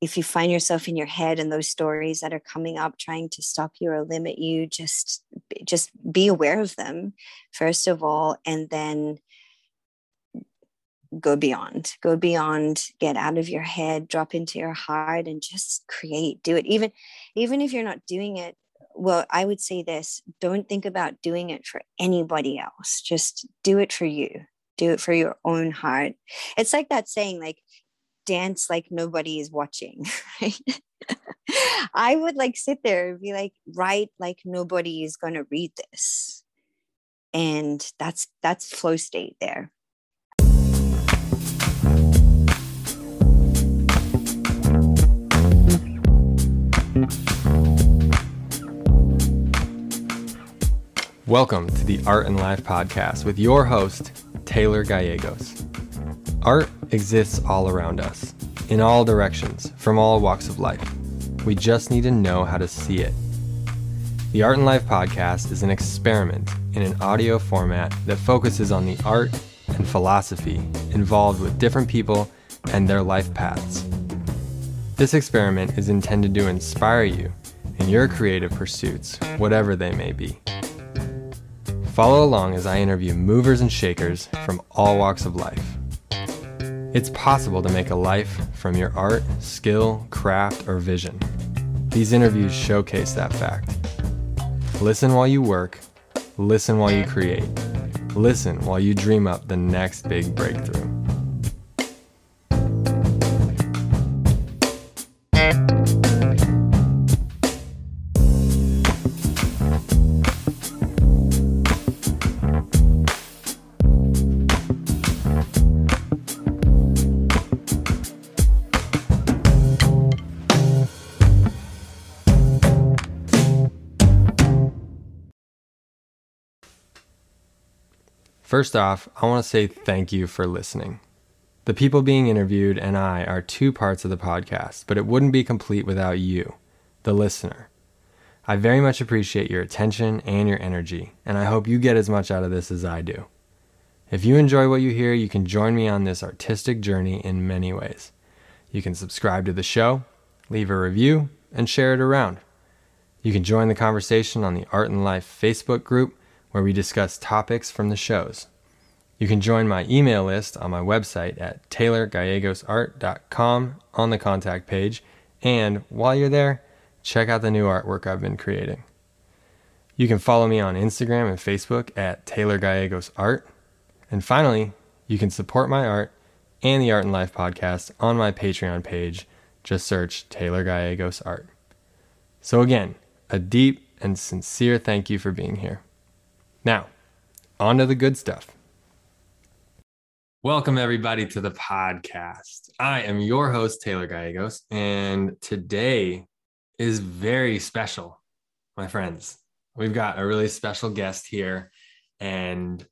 if you find yourself in your head and those stories that are coming up trying to stop you or limit you just just be aware of them first of all and then go beyond go beyond get out of your head drop into your heart and just create do it. Even even if you're not doing it well i would say this don't think about doing it for anybody else. Just do it for you. Do it for your own heart. It's like that saying like dance like nobody is watching right? I would like sit there and be like write like nobody is going to read this. And that's that's flow state there. Welcome to the Art and Life podcast with your host, Taylor Gallegos. Art exists all around us, in all directions, from all walks of life. We just need to know how to see it. The Art and Life podcast is an experiment in an audio format that focuses on the art and philosophy involved with different people and their life paths. This experiment is intended to inspire you in your creative pursuits, whatever they may be. Follow along as I interview movers and shakers from all walks of life. It's possible to make a life from your art, skill, craft, or vision. These interviews showcase that fact. Listen while you work, listen while you create, listen while you dream up the next big breakthrough. First off, I want to say thank you for listening. The people being interviewed and I are two parts of the podcast, but it wouldn't be complete without you, the listener. I very much appreciate your attention and your energy, and I hope you get as much out of this as I do. If you enjoy what you hear, you can join me on this artistic journey in many ways. You can subscribe to the show, leave a review, and share it around. You can join the conversation on the Art and Life Facebook group where we discuss topics from the shows. You can join my email list on my website at taylorgallegosart.com on the contact page, and while you're there, check out the new artwork I've been creating. You can follow me on Instagram and Facebook at Taylor Gallegos Art. And finally, you can support my art and the Art and Life podcast on my Patreon page. Just search Taylor Gallegos Art. So, again, a deep and sincere thank you for being here. Now, on to the good stuff. Welcome, everybody, to the podcast. I am your host, Taylor Gallegos, and today is very special, my friends. We've got a really special guest here, and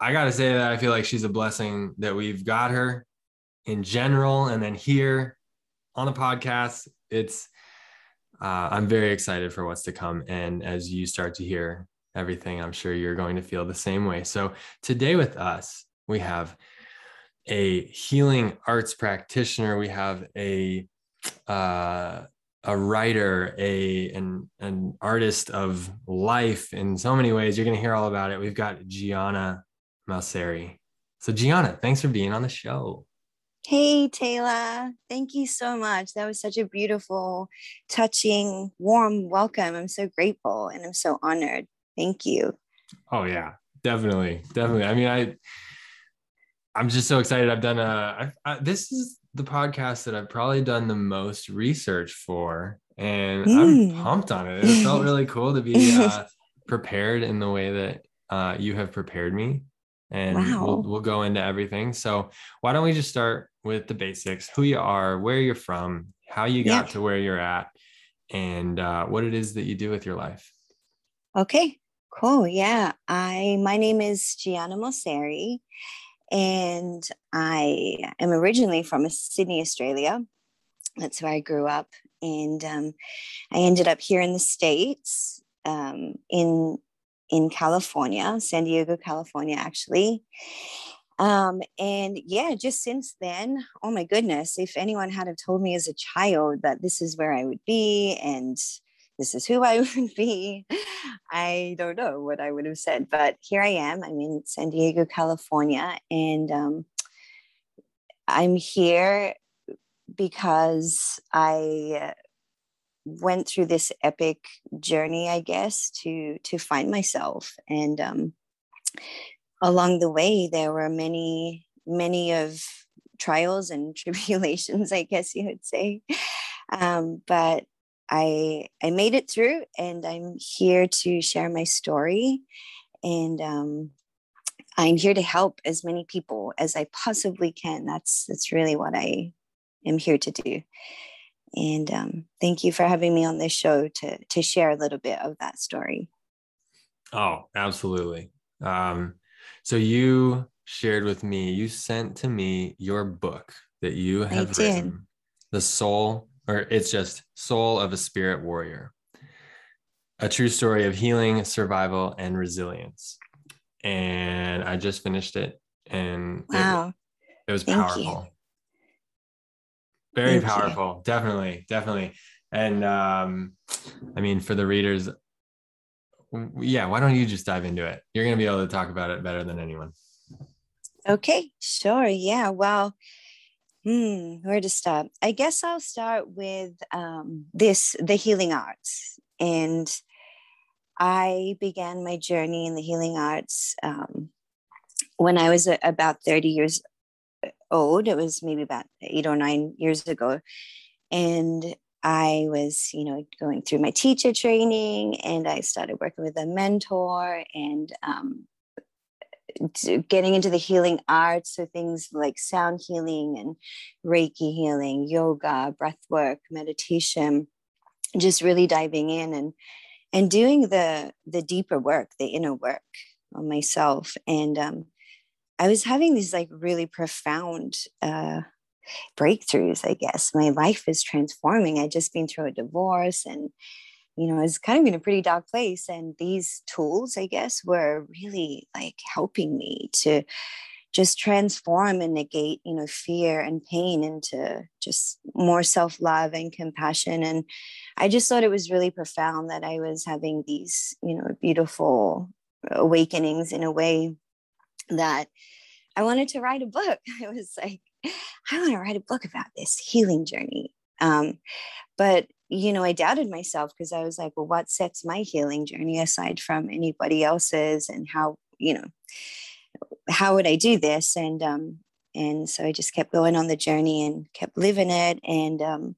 I got to say that I feel like she's a blessing that we've got her in general, and then here on the podcast. It's uh, I'm very excited for what's to come, and as you start to hear everything, I'm sure you're going to feel the same way. So, today with us, we have a healing arts practitioner, we have a uh, a writer, a an an artist of life in so many ways. You're going to hear all about it. We've got Gianna Mauceri. So, Gianna, thanks for being on the show. Hey, Taylor. Thank you so much. That was such a beautiful, touching, warm welcome. I'm so grateful and I'm so honored. Thank you. Oh yeah, definitely, definitely. I mean, I I'm just so excited. I've done a I, I, this is the podcast that I've probably done the most research for, and mm. I'm hmm. pumped on it. It felt really cool to be uh, prepared in the way that uh, you have prepared me, and wow. we'll we'll go into everything. So why don't we just start with the basics? Who you are, where you're from, how you got yeah. to where you're at, and uh, what it is that you do with your life. Okay, Cool. Yeah. I my name is Gianna Mauceri, and I am originally from Sydney, Australia. That's where I grew up, and um, I ended up here in the states, um, in in California, San Diego, California, actually. Um, and yeah, just since then, oh my goodness, if anyone had have told me as a child that this is where I would be and this is who I would be, I don't know what I would have said. But here I am. I'm in San Diego, California, and um, I'm here because I went through this epic journey, I guess, to to find myself. And um, along the way, there were many, many of trials and tribulations, I guess you would say. Um, but I I made it through, and I'm here to share my story. And um, I'm here to help as many people as I possibly can. That's that's really what I am here to do. And um, thank you for having me on this show to to share a little bit of that story. Oh, absolutely. Um, so you shared with me, you sent to me your book that you have written, The Soul, or it's just Soul of a Spirit Warrior, a true story of healing, survival, and resilience. And I just finished it, and wow. it, it was Thank powerful. You very Thank powerful you. definitely definitely and um i mean for the readers yeah why don't you just dive into it you're going to be able to talk about it better than anyone okay sure yeah well hmm where to start i guess i'll start with um this the healing arts and i began my journey in the healing arts um when i was about 30 years old. It was maybe about eight or nine years ago. And I was, you know, going through my teacher training and I started working with a mentor and um, getting into the healing arts. So things like sound healing and Reiki healing, yoga, breath work, meditation, just really diving in and and doing the the deeper work, the inner work on myself. And um, I was having these like really profound uh, breakthroughs, I guess. My life is transforming. I'd just been through a divorce and, you know, I was kind of in a pretty dark place. And these tools, I guess, were really like helping me to just transform and negate, you know, fear and pain into just more self love and compassion. And I just thought it was really profound that I was having these, you know, beautiful awakenings in a way that I wanted to write a book. I was like, I want to write a book about this healing journey. Um, but you know, I doubted myself because I was like, well, what sets my healing journey aside from anybody else's, and how you know, how would I do this? And um, and so I just kept going on the journey and kept living it. And um,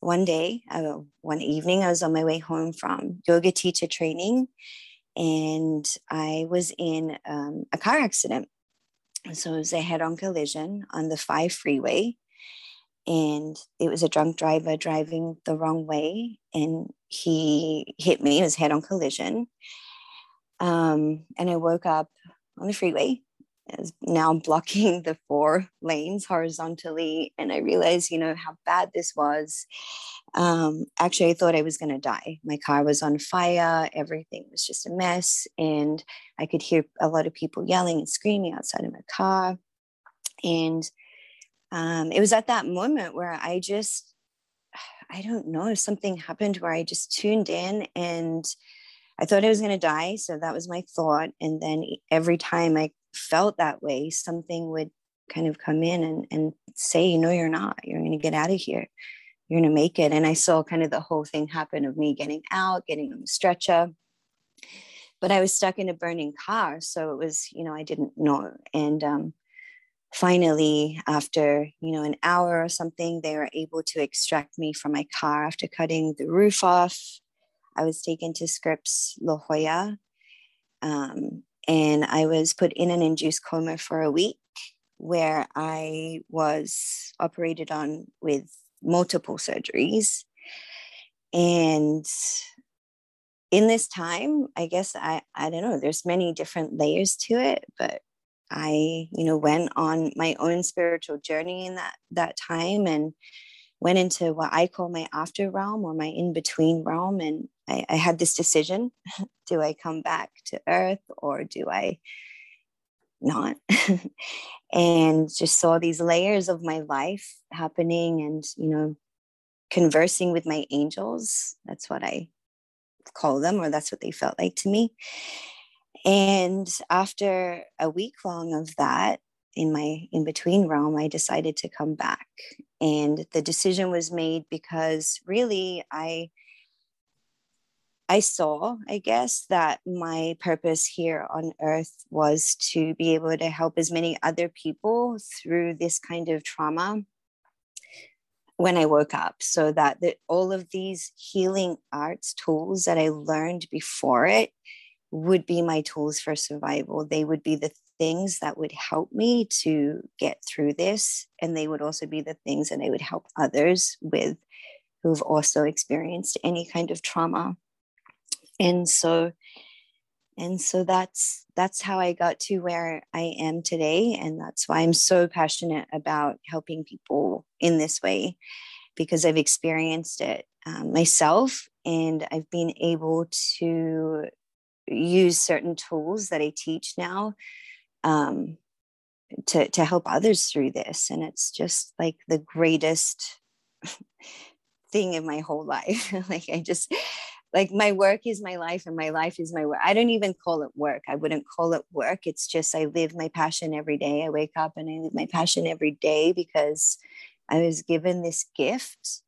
one day, uh, one evening, I was on my way home from yoga teacher training, and I was in um, a car accident. So it was a head on collision on the 5 freeway. And it was a drunk driver driving the wrong way. And he hit me, it was head on collision. Um, and I woke up on the freeway. Now blocking the four lanes horizontally. And I realized, you know, how bad this was um, actually, I thought I was going to die. My car was on fire. Everything was just a mess. And I could hear a lot of people yelling and screaming outside of my car. And um, it was at that moment where I just, I don't know, something happened where I just tuned in and I thought I was going to die. So that was my thought. And then every time I felt that way, something would kind of come in and, and say, No, you're not. You're going to get out of here you're going to make it. And I saw kind of the whole thing happen of me getting out, getting on the stretcher. But I was stuck in a burning car. So it was, you know, I didn't know. And um, finally, after, you know, an hour or something, they were able to extract me from my car after cutting the roof off. I was taken to Scripps La Jolla. Um, and I was put in an induced coma for a week where I was operated on with multiple surgeries. And in this time, I guess I, I don't know, there's many different layers to it, but I, you know, went on my own spiritual journey in that that time and went into what I call my after realm or my in-between realm. And I, I had this decision. do I come back to earth or do I not and just saw these layers of my life happening and you know conversing with my angels that's what i call them or that's what they felt like to me and after a week long of that in my in between realm i decided to come back. And the decision was made because really i I saw, I guess, that my purpose here on earth was to be able to help as many other people through this kind of trauma when I woke up, so that the, all of these healing arts tools that I learned before it would be my tools for survival. They would be the things that would help me to get through this. And they would also be the things that I would help others with who've also experienced any kind of trauma and so and so that's that's how i got to where i am today and that's why i'm so passionate about helping people in this way because i've experienced it um, myself and i've been able to use certain tools that i teach now um, to to help others through this and it's just like the greatest thing in my whole life like i just like my work is my life and my life is my work. I don't even call it work. I wouldn't call it work. It's just I live my passion every day. I wake up and I live my passion every day because I was given this gift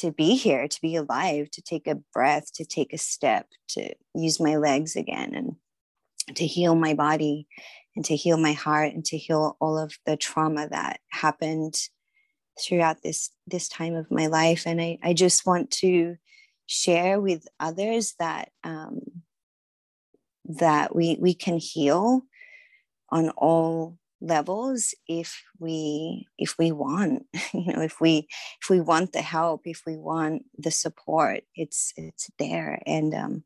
to be here, to be alive, to take a breath, to take a step, to use my legs again and to heal my body and to heal my heart and to heal all of the trauma that happened throughout this this time of my life. And I, I just want to share with others that um, that we we can heal on all levels if we if we want you know if we if we want the help if we want the support it's it's there. And um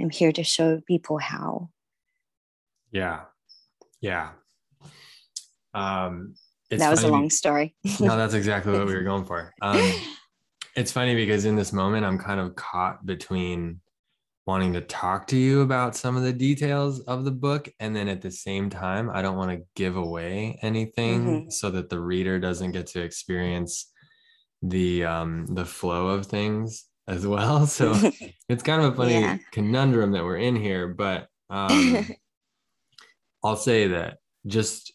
i'm here to show people how. Yeah. Yeah. Um that was a long story. No that's exactly what we were going for. Um it's funny because in this moment, I'm kind of caught between wanting to talk to you about some of the details of the book. And then at the same time, I don't want to give away anything mm-hmm. so that the reader doesn't get to experience the um the flow of things as well. So it's kind of a funny yeah. conundrum that we're in here. But um I'll say that just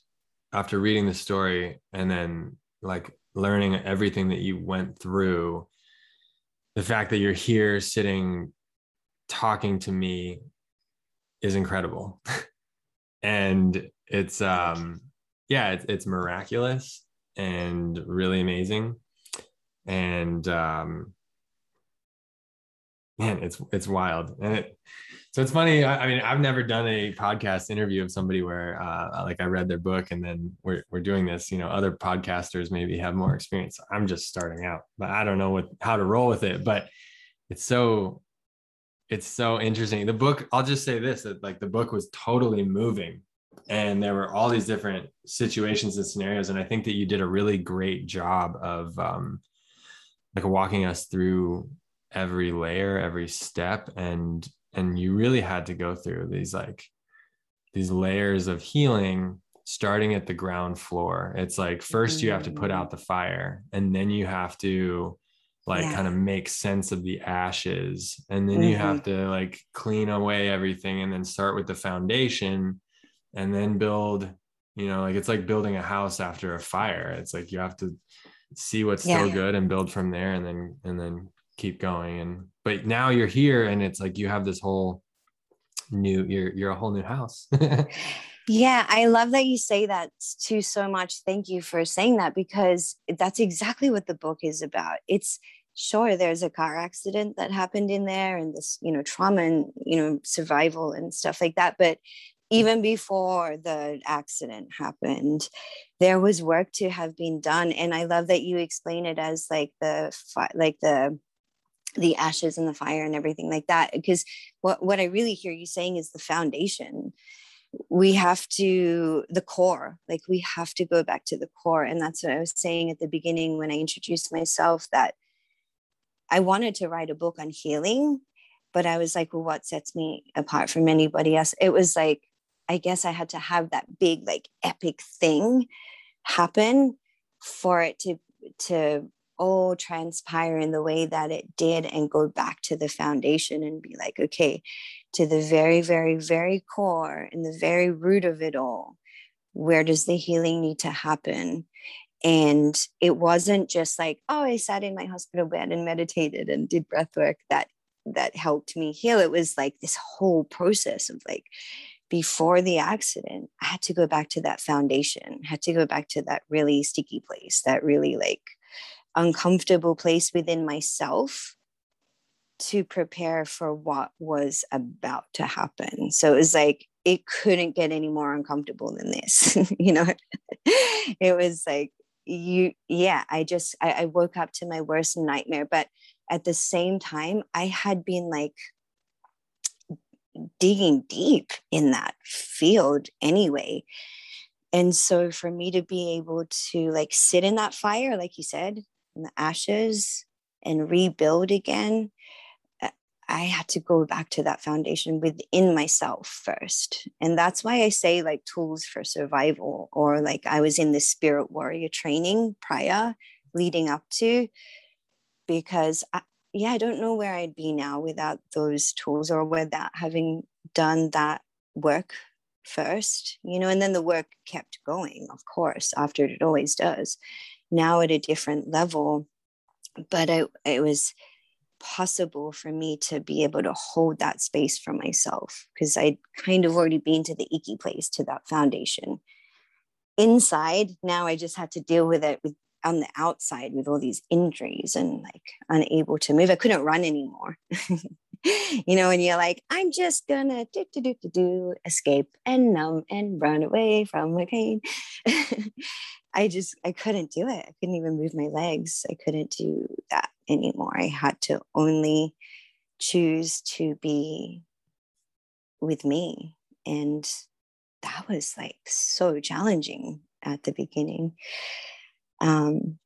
after reading the story and then like learning everything that you went through the fact that you're here sitting talking to me is incredible and it's um yeah it's, it's miraculous and really amazing and um man it's it's wild and it so it's funny. I, I, mean, I've never done a podcast interview of somebody where, uh, like, I read their book and then we're we're doing this. You know, other podcasters maybe have more experience. I'm just starting out, but I don't know what how to roll with it. But it's so it's so interesting. The book. I'll just say this: that like the book was totally moving, and there were all these different situations and scenarios. And I think that you did a really great job of um, like walking us through every layer, every step, and and you really had to go through these like these layers of healing starting at the ground floor it's like 1st you have to put out the fire and then you have to like yeah. kind of make sense of the ashes and then mm-hmm. you have mm-hmm. to like clean away everything and then start with the foundation and then build you know like it's like building a house after a fire it's like you have to see what's yeah. still good and build from there and then and then keep going and but now you're here and it's like you have this whole new you're you're a whole new house yeah i love that you say that too so much thank you for saying that because that's exactly what the book is about it's sure there's a car accident that happened in there and this you know trauma and you know survival and stuff like that but mm. even before the accident happened there was work to have been done and i love that you explain it as like the like the the ashes and the fire and everything like that because what, what i really hear you saying is the foundation. We have to the core like we have to go back to the core and that's what i was saying at the beginning when i introduced myself that i wanted to write a book on healing but i was like well what sets me apart from anybody else? It was like i guess i had to have that big like epic thing happen for it to to all transpire in the way that it did and go back to the foundation and be like okay to the very very very core and the very root of it all where does the healing need to happen and it wasn't just like oh i sat in my hospital bed and meditated and did breath work that that helped me heal. It was like this whole process of like before the accident i had to go back to that foundation had to go back to that really sticky place that really like uncomfortable place within myself to prepare for what was about to happen. So it was like it couldn't get any more uncomfortable than this you know? It was like you yeah i just I, I, woke up to my worst nightmare but at the same time i had been like digging deep in that field anyway. And so for me to be able to like sit in that fire like you said in the ashes and rebuild again I had to go back to that foundation within myself first. And that's why I say like tools for survival, or like I was in the spirit warrior training prior leading up to, because I, yeah, I don't know where I'd be now without those tools or without having done that work first, you know, and then the work kept going, of course, after it always does. Now at a different level. But I, it was, possible for me to be able to hold that space for myself because I'd kind of already been to the icky place to that foundation. Inside, now I just had to deal with it with on the outside with all these injuries and like unable to move. I couldn't run anymore. you know, and you're like, I'm just gonna do do do do do escape and numb and run away from my pain. I just I couldn't do it. I couldn't even move my legs. I couldn't do that anymore. I had to only choose to be with me. And that was like so challenging at the beginning. Um,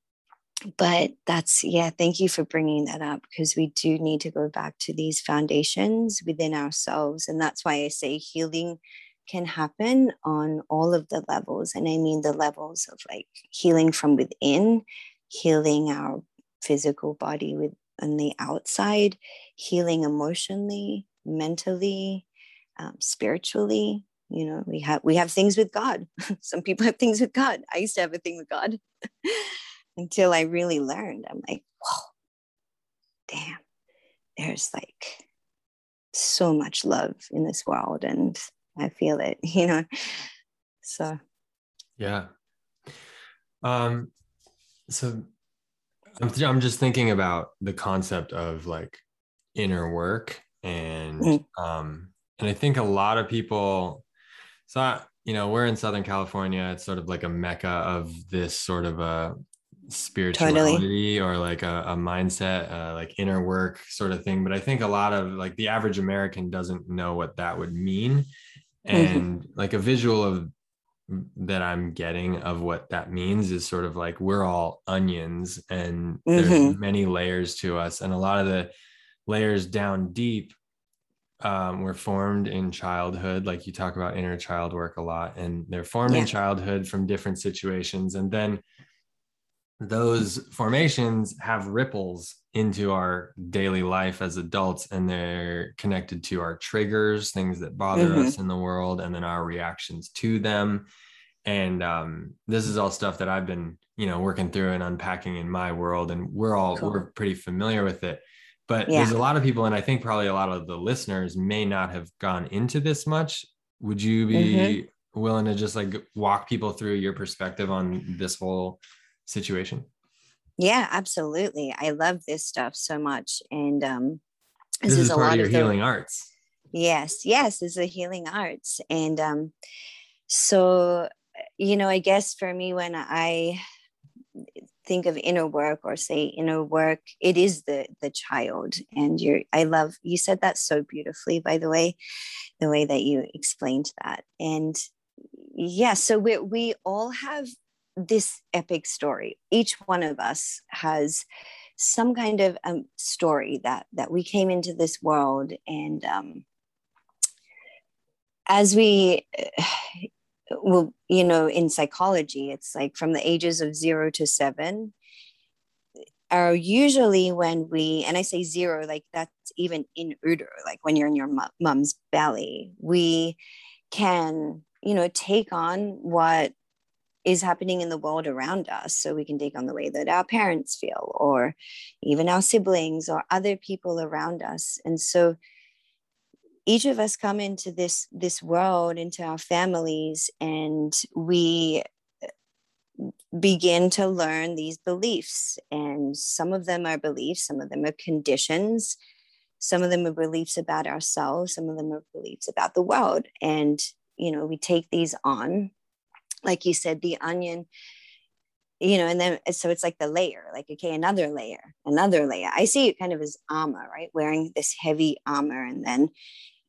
but that's, yeah, thank you for bringing that up because we do need to go back to these foundations within ourselves. And that's why I say healing can happen on all of the levels. And I mean the levels of like healing from within, healing our physical body with on the outside, healing emotionally, mentally, um, spiritually. You know, we have we have things with God. Some people have things with God. I used to have a thing with God until I really learned. I'm like, whoa, damn, there's like so much love in this world, and I feel it. You know, so yeah. Um. So I'm, I'm just thinking about the concept of like inner work and mm-hmm. um and I think a lot of people so you know we're in Southern California it's sort of like a mecca of this sort of a spirituality totally. or like a, a mindset uh, like inner work sort of thing but I think a lot of like the average American doesn't know what that would mean mm-hmm. and mm-hmm. like a visual of that I'm getting of what that means is sort of like we're all onions and mm-hmm. there's many layers to us and a lot of the layers down deep um, were formed in childhood like you talk about inner child work a lot and they're formed yeah. in childhood from different situations and then those formations have ripples into our daily life as adults and they're connected to our triggers things that bother mm-hmm. us in the world and then our reactions to them and um, this is all stuff that i've been you know working through and unpacking in my world and we're all cool. we're pretty familiar with it but yeah. there's a lot of people and i think probably a lot of the listeners may not have gone into this much would you be mm-hmm. willing to just like walk people through your perspective on this whole situation yeah absolutely i love this stuff so much and um this, this is, is, a lot of your the, healing arts. Yes yes is a healing arts and um so you know i guess for me when i think of inner work or say inner work it is the the child and you're i love you said that so beautifully by the way the way that you explained that and yeah so we we all have this epic story. Each one of us has some kind of um, story that that we came into this world and um, as we well you know in psychology it's like from the ages of 0 to 7 are usually when we and i say zero like that's even in uter like when you're in your mom's belly we can you know take on what is happening in the world around us so we can take on the way that our parents feel or even our siblings or other people around us. And so each of us come into this this world into our families and we uh, begin to learn these beliefs. And some of them are beliefs some of them are conditions. Some of them are beliefs about ourselves some of them are beliefs about the world. And you know we take these on like you said the onion you know and then so it's like the layer like okay another layer another layer. I see it kind of as armor right? Wearing this heavy armor. And then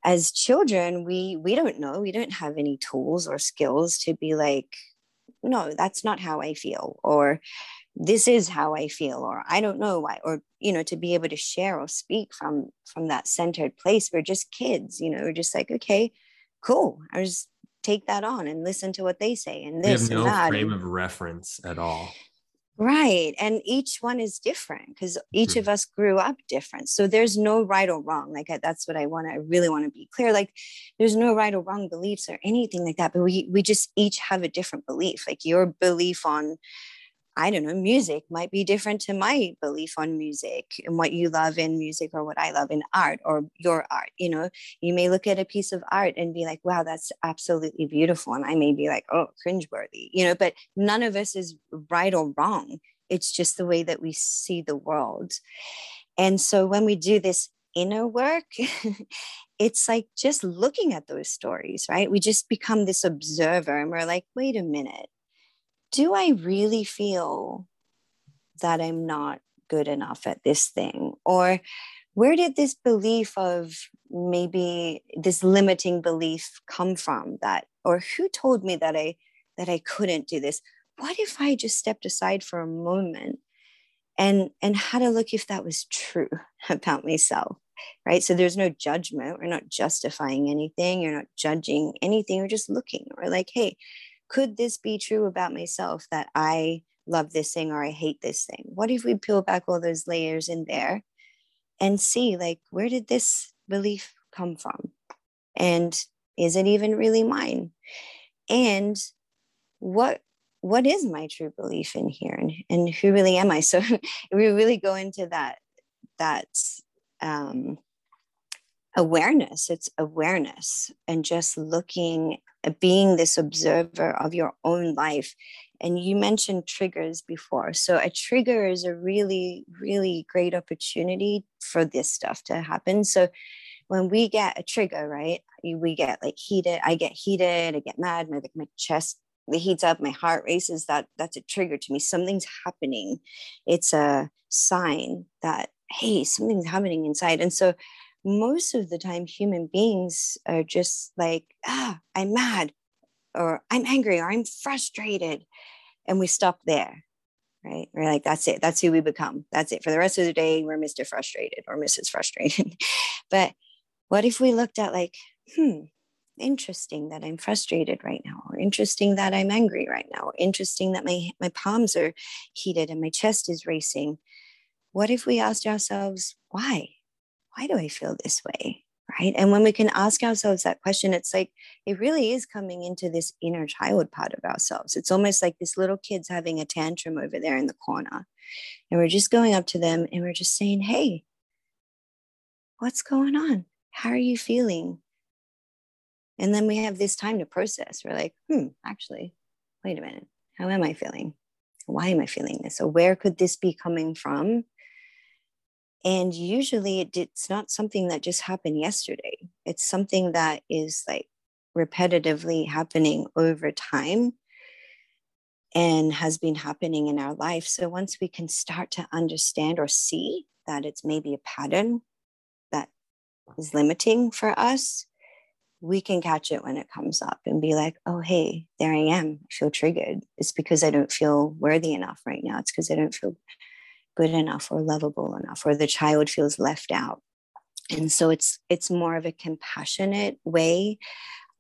as children we we don't know. We don't have any tools or skills to be like no that's not how i feel or this is how i feel or i don't know why or you know to be able to share or speak from from that centered place. We're just kids you know we're just like okay cool. I just take that on and listen to what they say and this we have no and that frame of reference at all Right. And each one is different because each mm-hmm. of us grew up different. So there's no right or wrong. Like that's what I want to I really want to be clear. Like there's no right or wrong beliefs or anything like that. But we we just each have a different belief. Like your belief on I don't know, music might be different to my belief on music and what you love in music or what I love in art or your art. You know, you may look at a piece of art and be like, wow, that's absolutely beautiful. And I may be like, oh, cringeworthy, you know, but none of us is right or wrong. It's just the way that we see the world. And so when we do this inner work, it's like just looking at those stories, right? We just become this observer and we're like, wait a minute do I really feel that I'm not good enough at this thing? Or where did this belief of maybe this limiting belief come from that or who told me that I that I couldn't do this? What if I just stepped aside for a moment and and had a look if that was true about myself? right so there's no judgment we're not justifying anything you're not judging anything we're just looking we're like hey could this be true about myself that I love this thing or I hate this thing? What if we peel back all those layers in there and see, like, where did this belief come from? And is it even really mine? And what what is my true belief in here and, and who really am I? So we really go into that that um, awareness. It's awareness and just looking being this observer of your own life. And you mentioned triggers before. So, a trigger is a really, really great opportunity for this stuff to happen. So, when we get a trigger, right, we get like heated, I get heated, I get mad, my, my chest heats up, my heart races. That that's a trigger to me. Something's happening. It's a sign that hey, something's happening inside. And so most of the time human beings are just like ah i'm mad or i'm angry or i'm frustrated and we stop there right? We're like that's it. That's who we become. That's it. For the rest of the day we're mr frustrated or mrs frustrated. But what if we looked at like hmm interesting that i'm frustrated right now or interesting that i'm angry right now or interesting that my my palms are heated and my chest is racing. What if we asked ourselves why why do I feel this way? Right. And when we can ask ourselves that question, it's like it really is coming into this inner child part of ourselves. It's almost like this little kid's having a tantrum over there in the corner. And we're just going up to them and we're just saying, Hey, what's going on? How are you feeling? And then we have this time to process. We're like, hmm, actually, wait a minute. How am I feeling? Why am I feeling this? So, where could this be coming from? And usually it, it's not something that just happened yesterday it's something that is like repetitively happening over time and has been happening in our life so once we can start to understand or see that it's maybe a pattern that is limiting for us we can catch it when it comes up and be like, oh, hey, there I am. I feel triggered. It's because I don't feel worthy enough right now. It's because I don't feel good enough or lovable enough or the child feels left out and so it's it's more of a compassionate way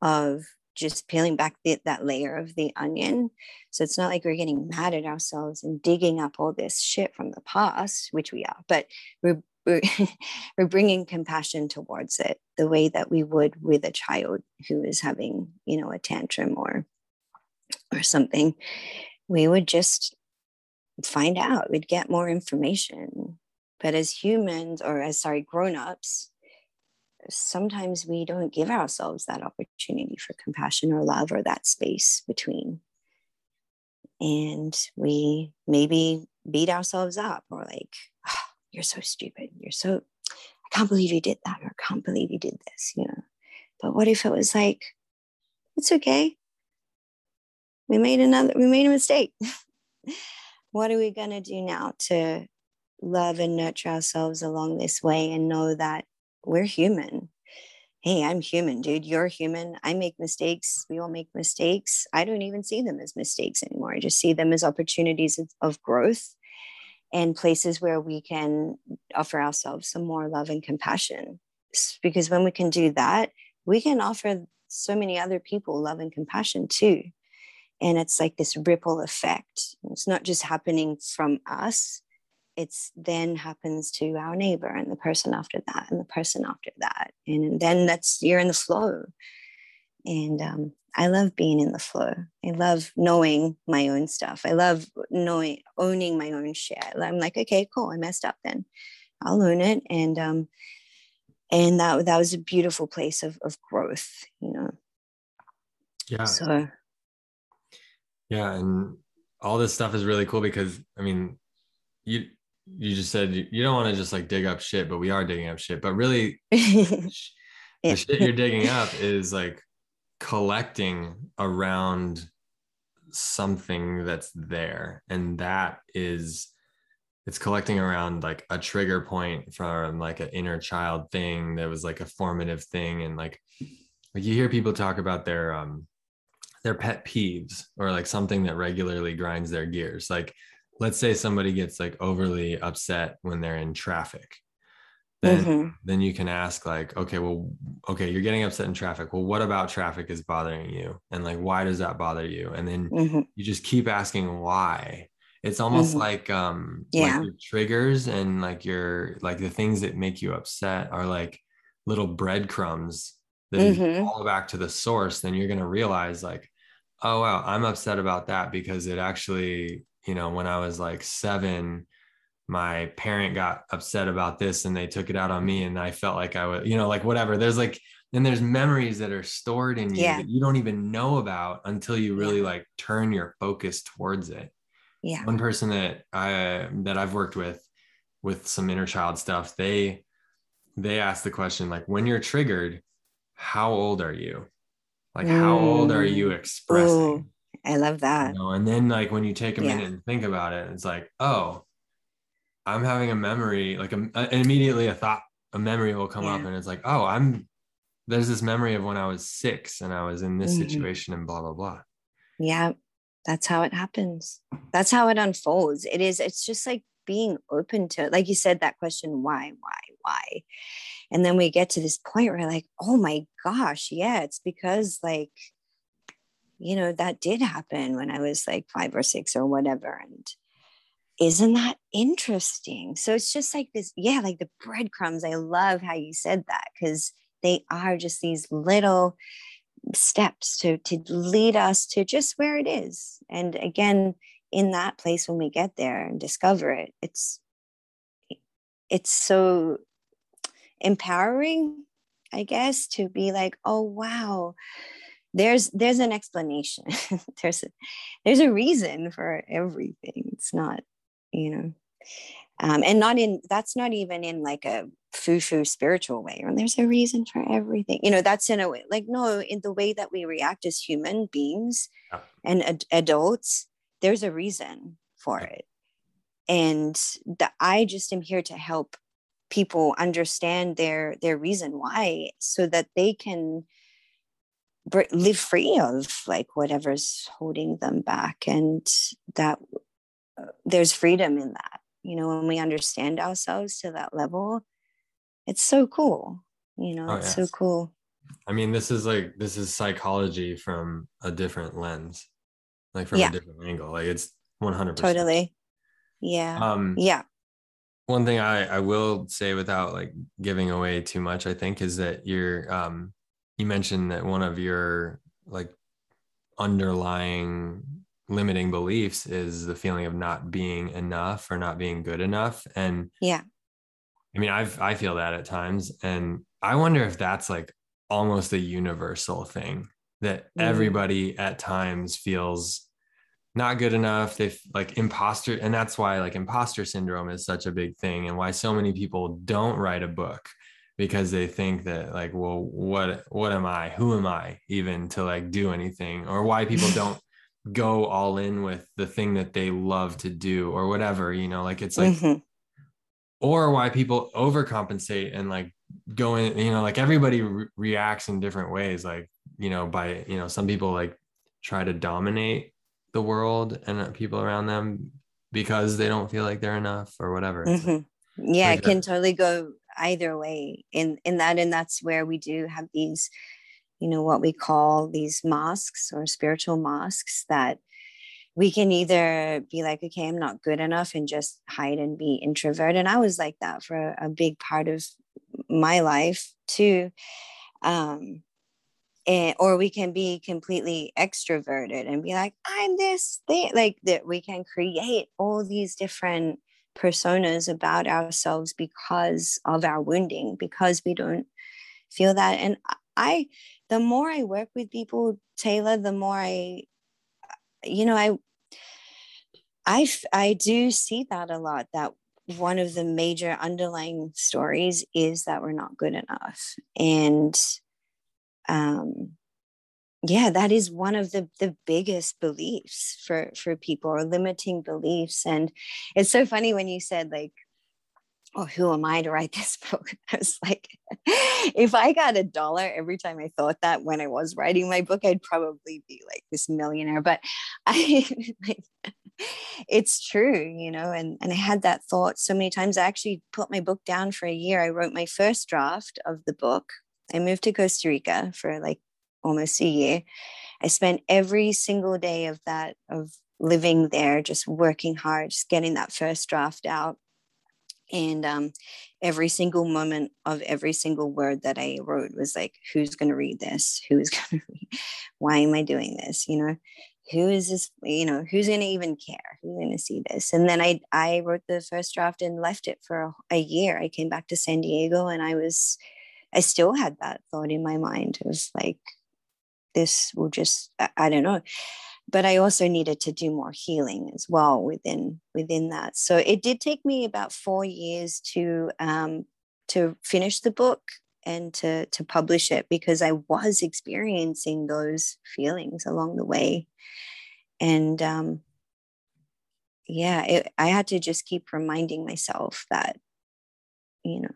of just peeling back the, that layer of the onion. So it's not like we're getting mad at ourselves and digging up all this shit from the past, which we are, but we're we're, we're bringing compassion towards it the way that we would with a child who is having you know a tantrum or or something we would just find out we'd get more information but as humans or as sorry grown-ups sometimes we don't give ourselves that opportunity for compassion or love or that space between. And we maybe beat ourselves up or like, oh, you're so stupid. You're so, I can't believe you did that or I can't believe you did this, you know. But what if it was like, it's okay. We made another, we made a mistake. what are we going to do now to love and nurture ourselves along this way and know that we're human. Hey, I'm human, dude. You're human. I make mistakes. We all make mistakes. I don't even see them as mistakes anymore. I just see them as opportunities of growth and places where we can offer ourselves some more love and compassion. Because when we can do that, we can offer so many other people love and compassion too. And it's like this ripple effect. It's not just happening from us, it's then happens to our neighbor and the person after that and the person after that. And then that's you're in the flow. And um, i love being in the flow. I love knowing my own stuff. I love knowing owning my own shit. I'm like okay cool i messed up then. I'll own it. And um and that that was a beautiful place of, of growth you know? Yeah. So yeah and all this stuff is really cool because i mean you you just said you don't want to just like dig up shit, but we are digging up shit. But really, yeah. the shit you're digging up is like collecting around something that's there. And that is, it's collecting around like a trigger point from like an inner child thing that was like a formative thing. And like, like you hear people talk about their, um, their pet peeves or like something that regularly grinds their gears. Like, let's say somebody gets like overly upset when they're in traffic then mm-hmm. then you can ask like okay well okay you're getting upset in traffic well what about traffic is bothering you and like why does that bother you and then mm-hmm. you just keep asking why it's almost mm-hmm. like um yeah. like triggers and like your like the things that make you upset are like little breadcrumbs that mm-hmm. fall back to the source then you're going to realize like oh wow i'm upset about that because it actually you know, when I was like seven, my parent got upset about this and they took it out on me mm-hmm. and I felt like I was, you know, like whatever. There's like, and there's memories that are stored in you yeah. that you don't even know about until you really yeah. like turn your focus towards it. Yeah. One person that I that I've worked with with some inner child stuff, they they ask the question like when you're triggered, how old are you? Like mm. how old are you mm. expressing? Ooh. I love that. You know? And then like when you take a minute yeah. and think about it, it's like, oh, I'm having a memory, like a, a, immediately a thought, a memory will come yeah. up and it's like, oh, I'm there's this memory of when I was six and I was in this mm-hmm. situation and blah blah blah. Yeah, that's how it happens. That's how it unfolds. It is, it's just like being open to. Like you said, that question, why, why, why? And then we get to this point where like, oh my gosh, yeah, it's because like you know, that did happen when I was like five or six or whatever. And isn't that interesting? So it's just like this, yeah, like the breadcrumbs. I love how you said that because they are just these little steps to to lead us to just where it is. And again, in that place when we get there and discover it, it's it's so empowering, I guess, to be like, oh wow, there's there's an explanation. There's a, there's a reason for everything. It's not you know um, and not in that's not even in like a foo-foo spiritual way and there's a reason for everything. You know that's in a way like no in the way that we react as human beings yeah. and ad- adults there's a reason for it. And that i just am here to help people understand their their reason why so that they can live free of like whatever's holding them back. And that uh, there's freedom in that. You know when we understand ourselves to that level it's so cool. You know oh, it's yes. so cool. I mean, this is like this is psychology from a different lens, like from Yeah. a different angle. Like it's 100%. Totally. Yeah. Um, yeah. one thing I, I will say without like giving away too much, I think, is that you're um you mentioned that one of your like underlying limiting beliefs is the feeling of not being enough or not being good enough. And Yeah. I mean, I've I feel that at times. And I wonder if that's like almost a universal thing that Mm. everybody at times feels not good enough. They like imposter, and that's why like imposter syndrome is such a big thing, and why so many people don't write a book because they think that like, well, what what am I? Who am I even to like do anything? Or why people don't go all in with the thing that they love to do or whatever, you know, like it's like Mhm. or why people overcompensate and like go in you know like everybody re- reacts in different ways like you know by you know some people like try to dominate the world and uh, people around them because they don't feel like they're enough or whatever. Mhm. Yeah, like it can totally go either way. In in that and that's where we do have these you know what we call these masks or spiritual masks that we can either be like okay i'm not good enough and just hide and be introvert. And i was like that for a, a big part of my life too. Um and, or we can be completely extroverted and be like i'm this thing like that we can create all these different personas about ourselves because of our wounding because we don't feel that. And i the more i work with people taylor the more i you know i i i do see that a lot that one of the major underlying stories is that we're not good enough. And um yeah that is one of the the biggest beliefs for for people or limiting beliefs. And it's so funny when you said like oh who am i to write this book? I was like if i got a dollar every time i thought that when i was writing my book i'd probably be like this millionaire. But i like it's true you know and and i had that thought so many times. I actually put my book down for a year. I wrote my first draft of the book i moved to costa rica for like almost a year. I spent every single day of that of living there just working hard just getting that first draft out. And um, every single moment of every single word that i wrote was like who's going to read this? Who's going to read? Why am i doing this? You know? Who is this you know who's going to even care? Who's going to see this? And then i i wrote the first draft and left it for a, a year. I came back to san diego and i was i still had that thought in my mind. It was like this will just I, I don't know. But i also needed to do more healing as well within within that. So it did take me about four years to um to finish the book and to to publish it because i was experiencing those feelings along the way. And um yeah it, i had to just keep reminding myself that you know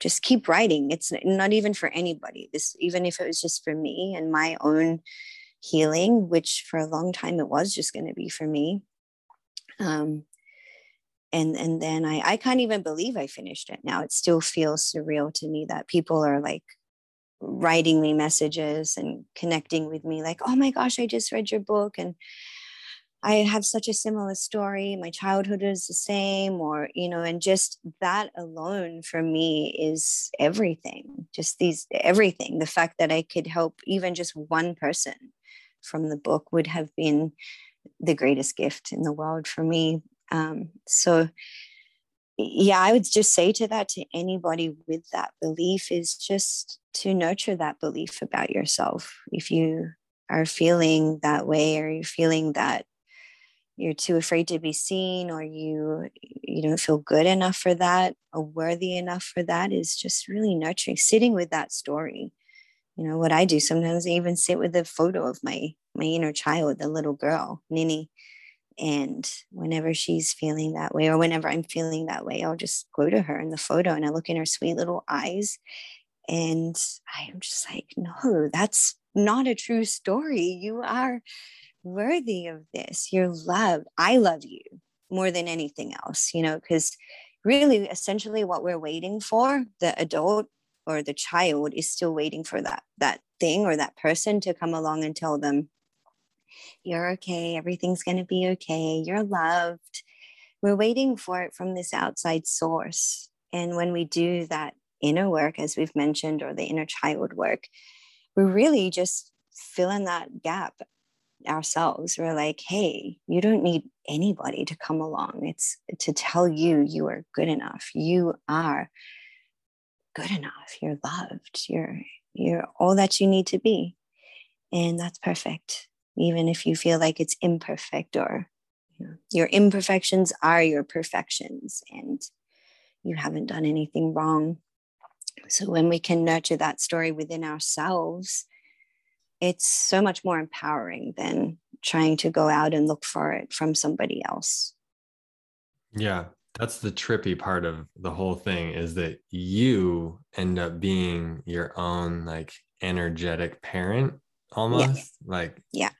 just keep writing it's not even for anybody this even if it was just for me and my own healing which for a long time it was just going to be for me. Um and and then I, I can't even believe i finished it now it still feels surreal to me that people are like writing me messages and connecting with me like oh my gosh i just read your book and i have such a similar story my childhood is the same or you know and just that alone for me is everything just these everything. The fact that i could help even just one person from the book would have been the greatest gift in the world for me um, so yeah i would just say to that to anybody with that belief is just to nurture that belief about yourself. If you are feeling that way or you're feeling that you're too afraid to be seen or you you don't feel good enough for that or worthy enough for that is just really nurturing sitting with that story. You know what i do sometimes i even sit with a photo of my my inner child the little girl nini and whenever she's feeling that way or whenever i'm feeling that way i'll just go to her in the photo and i look in her sweet little eyes and i'm just like no that's not a true story. You are worthy of this you're loved i love you more than anything else you know because really essentially what we're waiting for the adult or the child is still waiting for that that thing or that person to come along and tell them you're okay everything's going to be okay you're loved. We're waiting for it from this outside source. And when we do that inner work as we've mentioned or the inner child work we're really just filling that gap ourselves. We're like hey you don't need anybody to come along. It's to tell you you are good enough. You are good enough. You're loved. You're you're all that you need to be. And that's perfect even if you feel like it's imperfect or you know, your imperfections are your perfections and you haven't done anything wrong. So when we can nurture that story within ourselves it's so much more empowering than trying to go out and look for it from somebody else. Yeah, that's the trippy part of the whole thing is that you end up being your own like energetic parent almost like yeah.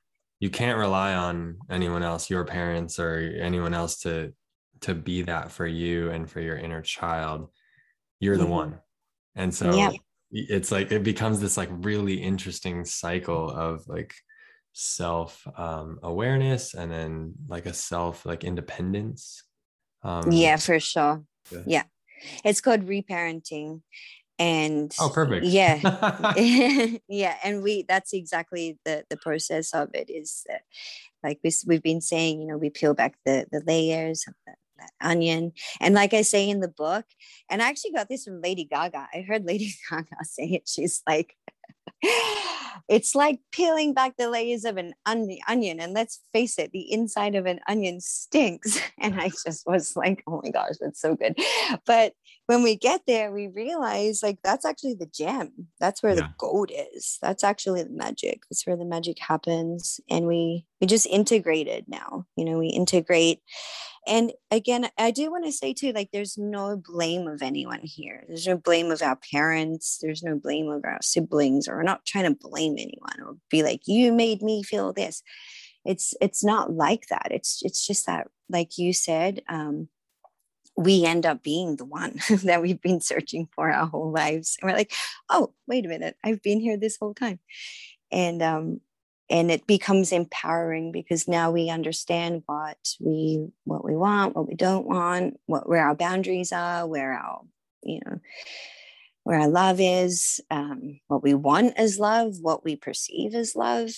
you can't rely on anyone else your parents or anyone else to to be that for you and for your inner child. You're mm-hmm. the one. And so yeah it's like it becomes this like really interesting cycle of like self um, awareness and then like a self like independence um, yeah for sure. yeah. yeah. It's called reparenting and oh perfect. yeah. Yeah and we that's exactly the the process of it is that like we, we've been saying you know we peel back the the layers of the that onion. And like I say in the book, and I actually got this from Lady Gaga. I heard Lady Gaga say it. She's like, it's like peeling back the layers of an onion. And let's face it, the inside of an onion stinks. And I just was like, oh my gosh, that's so good. But when we get there, we realize like that's actually the gem. That's where yeah. the gold is. That's actually the magic. That's where the magic happens. And we we just integrate it now. You know, we integrate and again i do want to say too like there's no blame of anyone here. There's no blame of our parents. There's no blame of our siblings or we're not trying to blame anyone or be like you made me feel this. It's it's not like that. It's it's just that like you said um we end up being the one that we've been searching for our whole lives. And we're like oh wait a minute. I've been here this whole time. And um and it becomes empowering because now we understand what we what we want what we don't want what where our boundaries are where our you know where our love is um, what we want as love what we perceive as love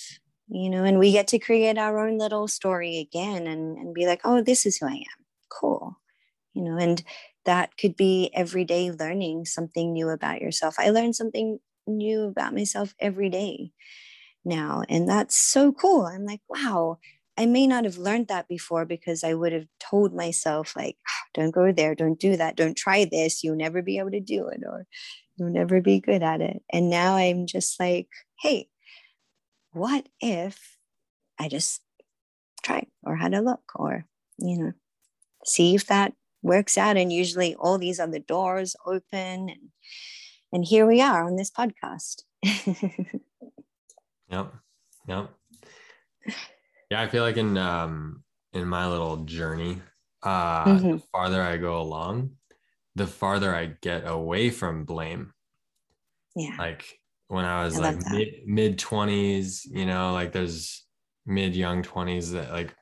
you know and we get to create our own little story again and, and be like oh this is who i am. Cool. You know and that could be everyday learning something new about yourself. I learn something new about myself every day now. And that's so cool. I'm like, wow, I may not have learned that before because I would have told myself, like, ah, don't go there, don't do that, don't try this, you'll never be able to do it, or you'll never be good at it. And now I'm just like, hey, what if I just try or had a look or, you know, see if that works out. And usually all these other doors open and and here we are on this podcast. Yep. Yep. Yeah, I feel like in um in my little journey, uh mm-hmm. the farther I go along, the farther I get away from blame. Yeah. Like when I was I like mid 20s, you know, like there's mid young 20s that like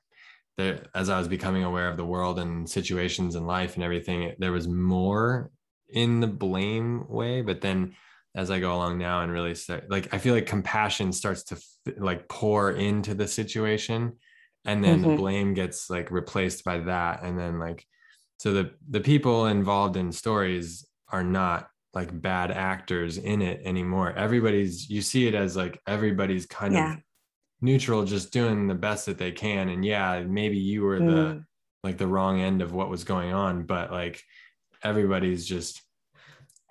there as I was becoming aware of the world and situations in life and everything, there was more in the blame way, but then as I go along now and really start like I feel like compassion starts to like pour into the situation and then mm-hmm. the blame gets like replaced by that and then like so the the people involved in stories are not like bad actors in it anymore everybody's you see it as like everybody's kind yeah. of neutral just doing the best that they can and yeah maybe you were mm. the like the wrong end of what was going on but like everybody's just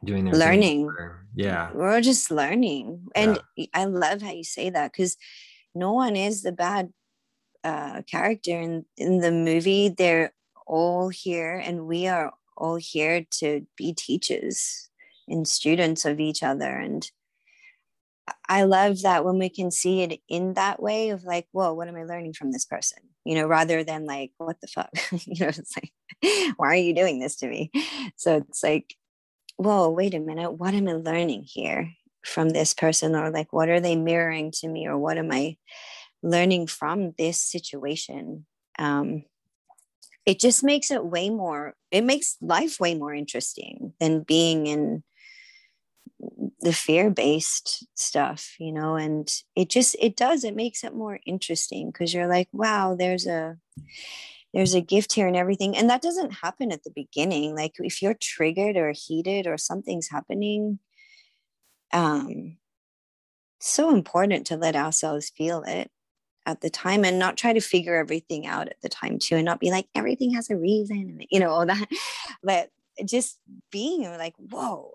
doing their learning. for, yeah. We're just learning and yeah. i love how you say that because no one is the bad uh, character in in the movie. They're all here and we are all here to be teachers and students of each other and i love that when we can see it in that way of like whoa what am i learning from this person? You know rather than like what the fuck? You know it's like why are you doing this to me? So it's like whoa, wait a minute, what am I learning here from this person? Or like, what are they mirroring to me? Or what am I learning from this situation? Um, it just makes it way more, it makes life way more interesting than being in the fear-based stuff you know and it just it does it makes it more interesting because you're like wow there's a there's a gift here and everything and that doesn't happen at the beginning like if you're triggered or heated or something's happening um so important to let ourselves feel it at the time and not try to figure everything out at the time too and not be like everything has a reason you know all that. But just being like whoa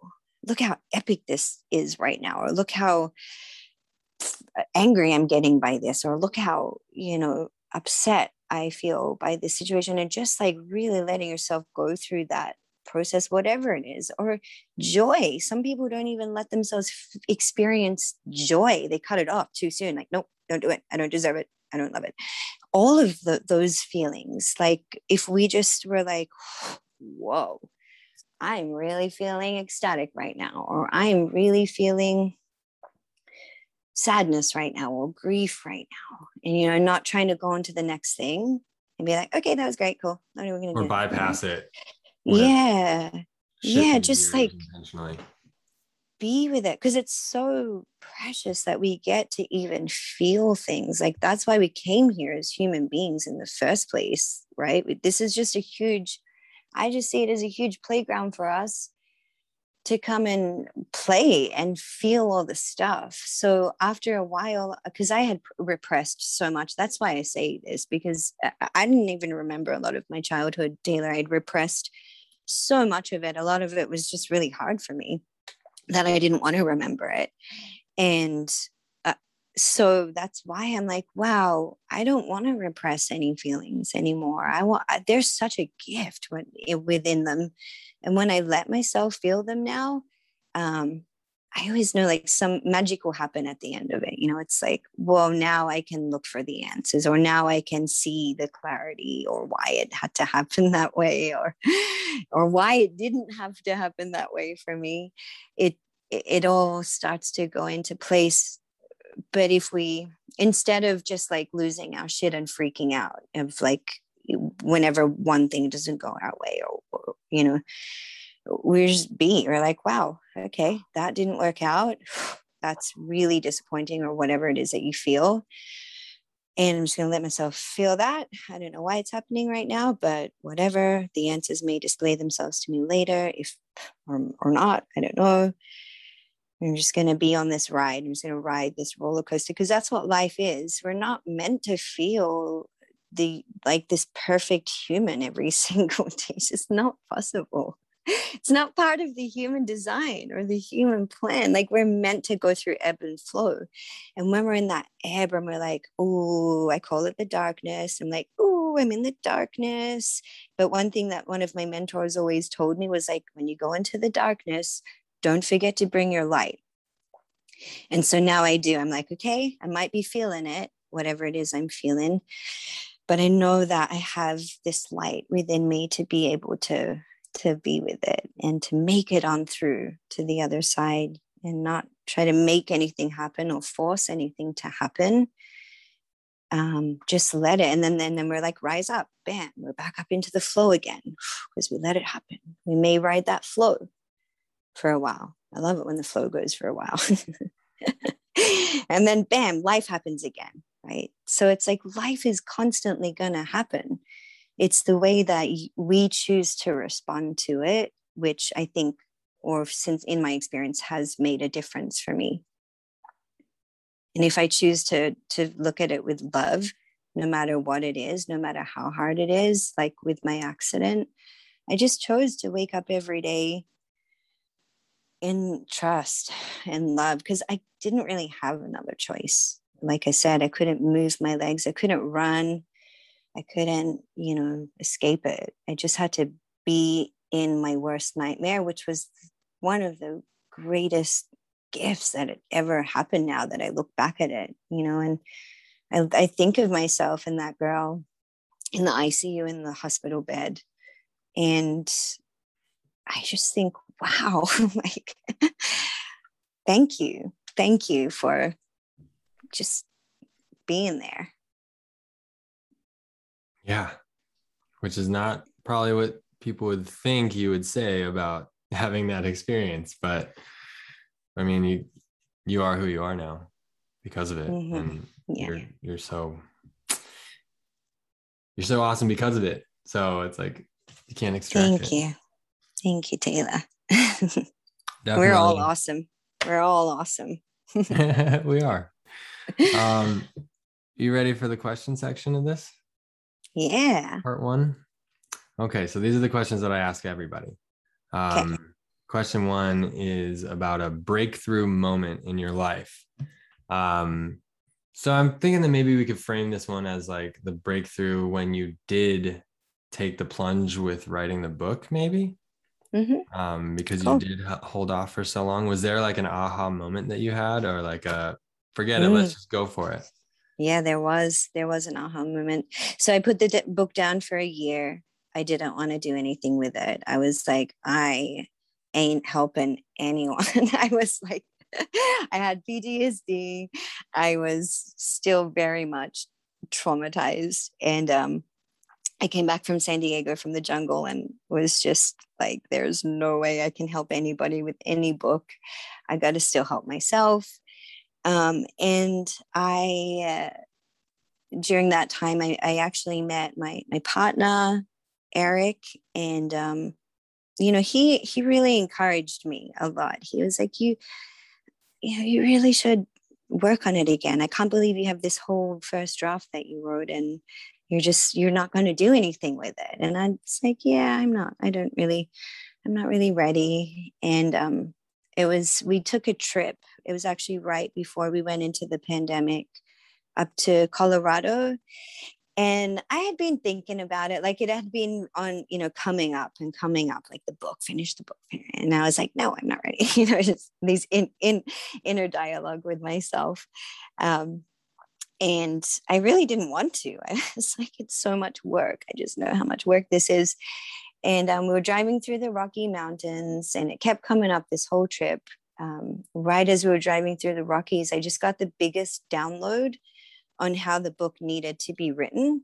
look how epic this is right now or look how angry i'm getting by this or look how you know upset I feel by this situation and just like really letting yourself go through that process, whatever it is, or joy. Some people don't even let themselves f- experience joy. They cut it off too soon. Like, nope, don't do it. I don't deserve it. I don't love it. All of the, those feelings, like if we just were like, whoa, I'm really feeling ecstatic right now, or I'm really feeling sadness right now or grief right now and you know not trying to go into the next thing and be like okay that was great cool. What are we gonna or bypass it yeah. yeah just like be with it because it's so precious that we get to even feel things like that's why we came here as human beings in the first place right? This is just a huge i just see it as a huge playground for us to come and play and feel all the stuff. So after a while, because I had repressed so much, that's why I say this because I didn't even remember a lot of my childhood, Taylor. I'd repressed so much of it. A lot of it was just really hard for me that I didn't want to remember it. And so that's why I'm like, wow, I don't want to repress any feelings anymore. I want, there's such a gift within them and when I let myself feel them now, um, I always know like some magic will happen at the end of it. You know, it's like, well, now I can look for the answers, or now I can see the clarity, or why it had to happen that way, or or why it didn't have to happen that way for me. It it all starts to go into place. But if we instead of just like losing our shit and freaking out of like whenever one thing doesn't go our way or, or you know we're just be we're like wow okay that didn't work out. That's really disappointing or whatever it is that you feel. And i'm just going to let myself feel that. I don't know why it's happening right now but whatever. The answers may display themselves to me later if or, or not. I don't know i'm just going to be on this ride i'm just going to ride this roller coaster because that's what life is we're not meant to feel the like this perfect human every single day. It's just not possible. It's not part of the human design or the human plan. Like we're meant to go through ebb and flow. And when we're in that ebb and we're like, oh, I call it the darkness. I'm like, oh, I'm in the darkness. But one thing that one of my mentors always told me was like, when you go into the darkness, don't forget to bring your light. And so now I do. I'm like, okay, I might be feeling it, whatever it is I'm feeling but I know that I have this light within me to be able to to be with it and to make it on through to the other side and not try to make anything happen or force anything to happen. Um, just let it. And then, then, then we're like, rise up, bam, we're back up into the flow again because we let it happen. We may ride that flow for a while. I love it when the flow goes for a while. and then, bam, life happens again right? So it's like life is constantly going to happen. It's the way that we choose to respond to it, which I think, or since in my experience, has made a difference for me. And if I choose to to look at it with love, no matter what it is, no matter how hard it is, like with my accident, I just chose to wake up every day in trust and love because I didn't really have another choice like I said, I couldn't move my legs, I couldn't run, I couldn't, you know, escape it. I just had to be in my worst nightmare, which was one of the greatest gifts that had ever happened now that I look back at it, you know, and I, I think of myself and that girl in the ICU in the hospital bed. And I just think, wow, like, thank you. Thank you for just being there. Yeah. Which is not probably what people would think you would say about having that experience. But I mean, you you are who you are now because of it. Mm-hmm. And yeah. you're you're so you're so awesome because of it. So it's like you can't extract Thank it. you. Thank you, Taylor. We're all awesome. We're all awesome. we are. Um, you ready for the question section of this? Yeah. Part one. Okay, so these are the questions that I ask everybody. Um, okay. Question one is about a breakthrough moment in your life. Um, so I'm thinking that maybe we could frame this one as like the breakthrough when you did take the plunge with writing the book, maybe. Mm-hmm. Um, because cool. you did hold off for so long. Was there like an aha moment that you had, or like a forget mm. it, let's mm. just go for it? Yeah, there was there was an aha moment. So I put the d- book down for a year. I didn't want to do anything with it. I was like, I ain't helping anyone. I was like, I had PTSD. I was still very much traumatized, and um, I came back from San Diego from the jungle and was just like, there's no way I can help anybody with any book. I got to still help myself. Um, and I, uh, during that time, I, I, actually met my my partner, Eric, and um, you know he he really encouraged me a lot. He was like, you, you know, you really should work on it again. I can't believe you have this whole first draft that you wrote, and you're just you're not going to do anything with it. And i'm like yeah i'm not i don't really i'm not really ready. And um it was we took a trip it was actually right before we went into the pandemic up to colorado. And i had been thinking about it like it had been on you know coming up and coming up like the book finish the book and i was like no i'm not ready. You know just these in in inner dialogue with myself. Um and I really didn't want to. I was like, it's so much work. I just know how much work this is. And um, we were driving through the Rocky Mountains, and it kept coming up this whole trip. Um, right as we were driving through the Rockies, I just got the biggest download on how the book needed to be written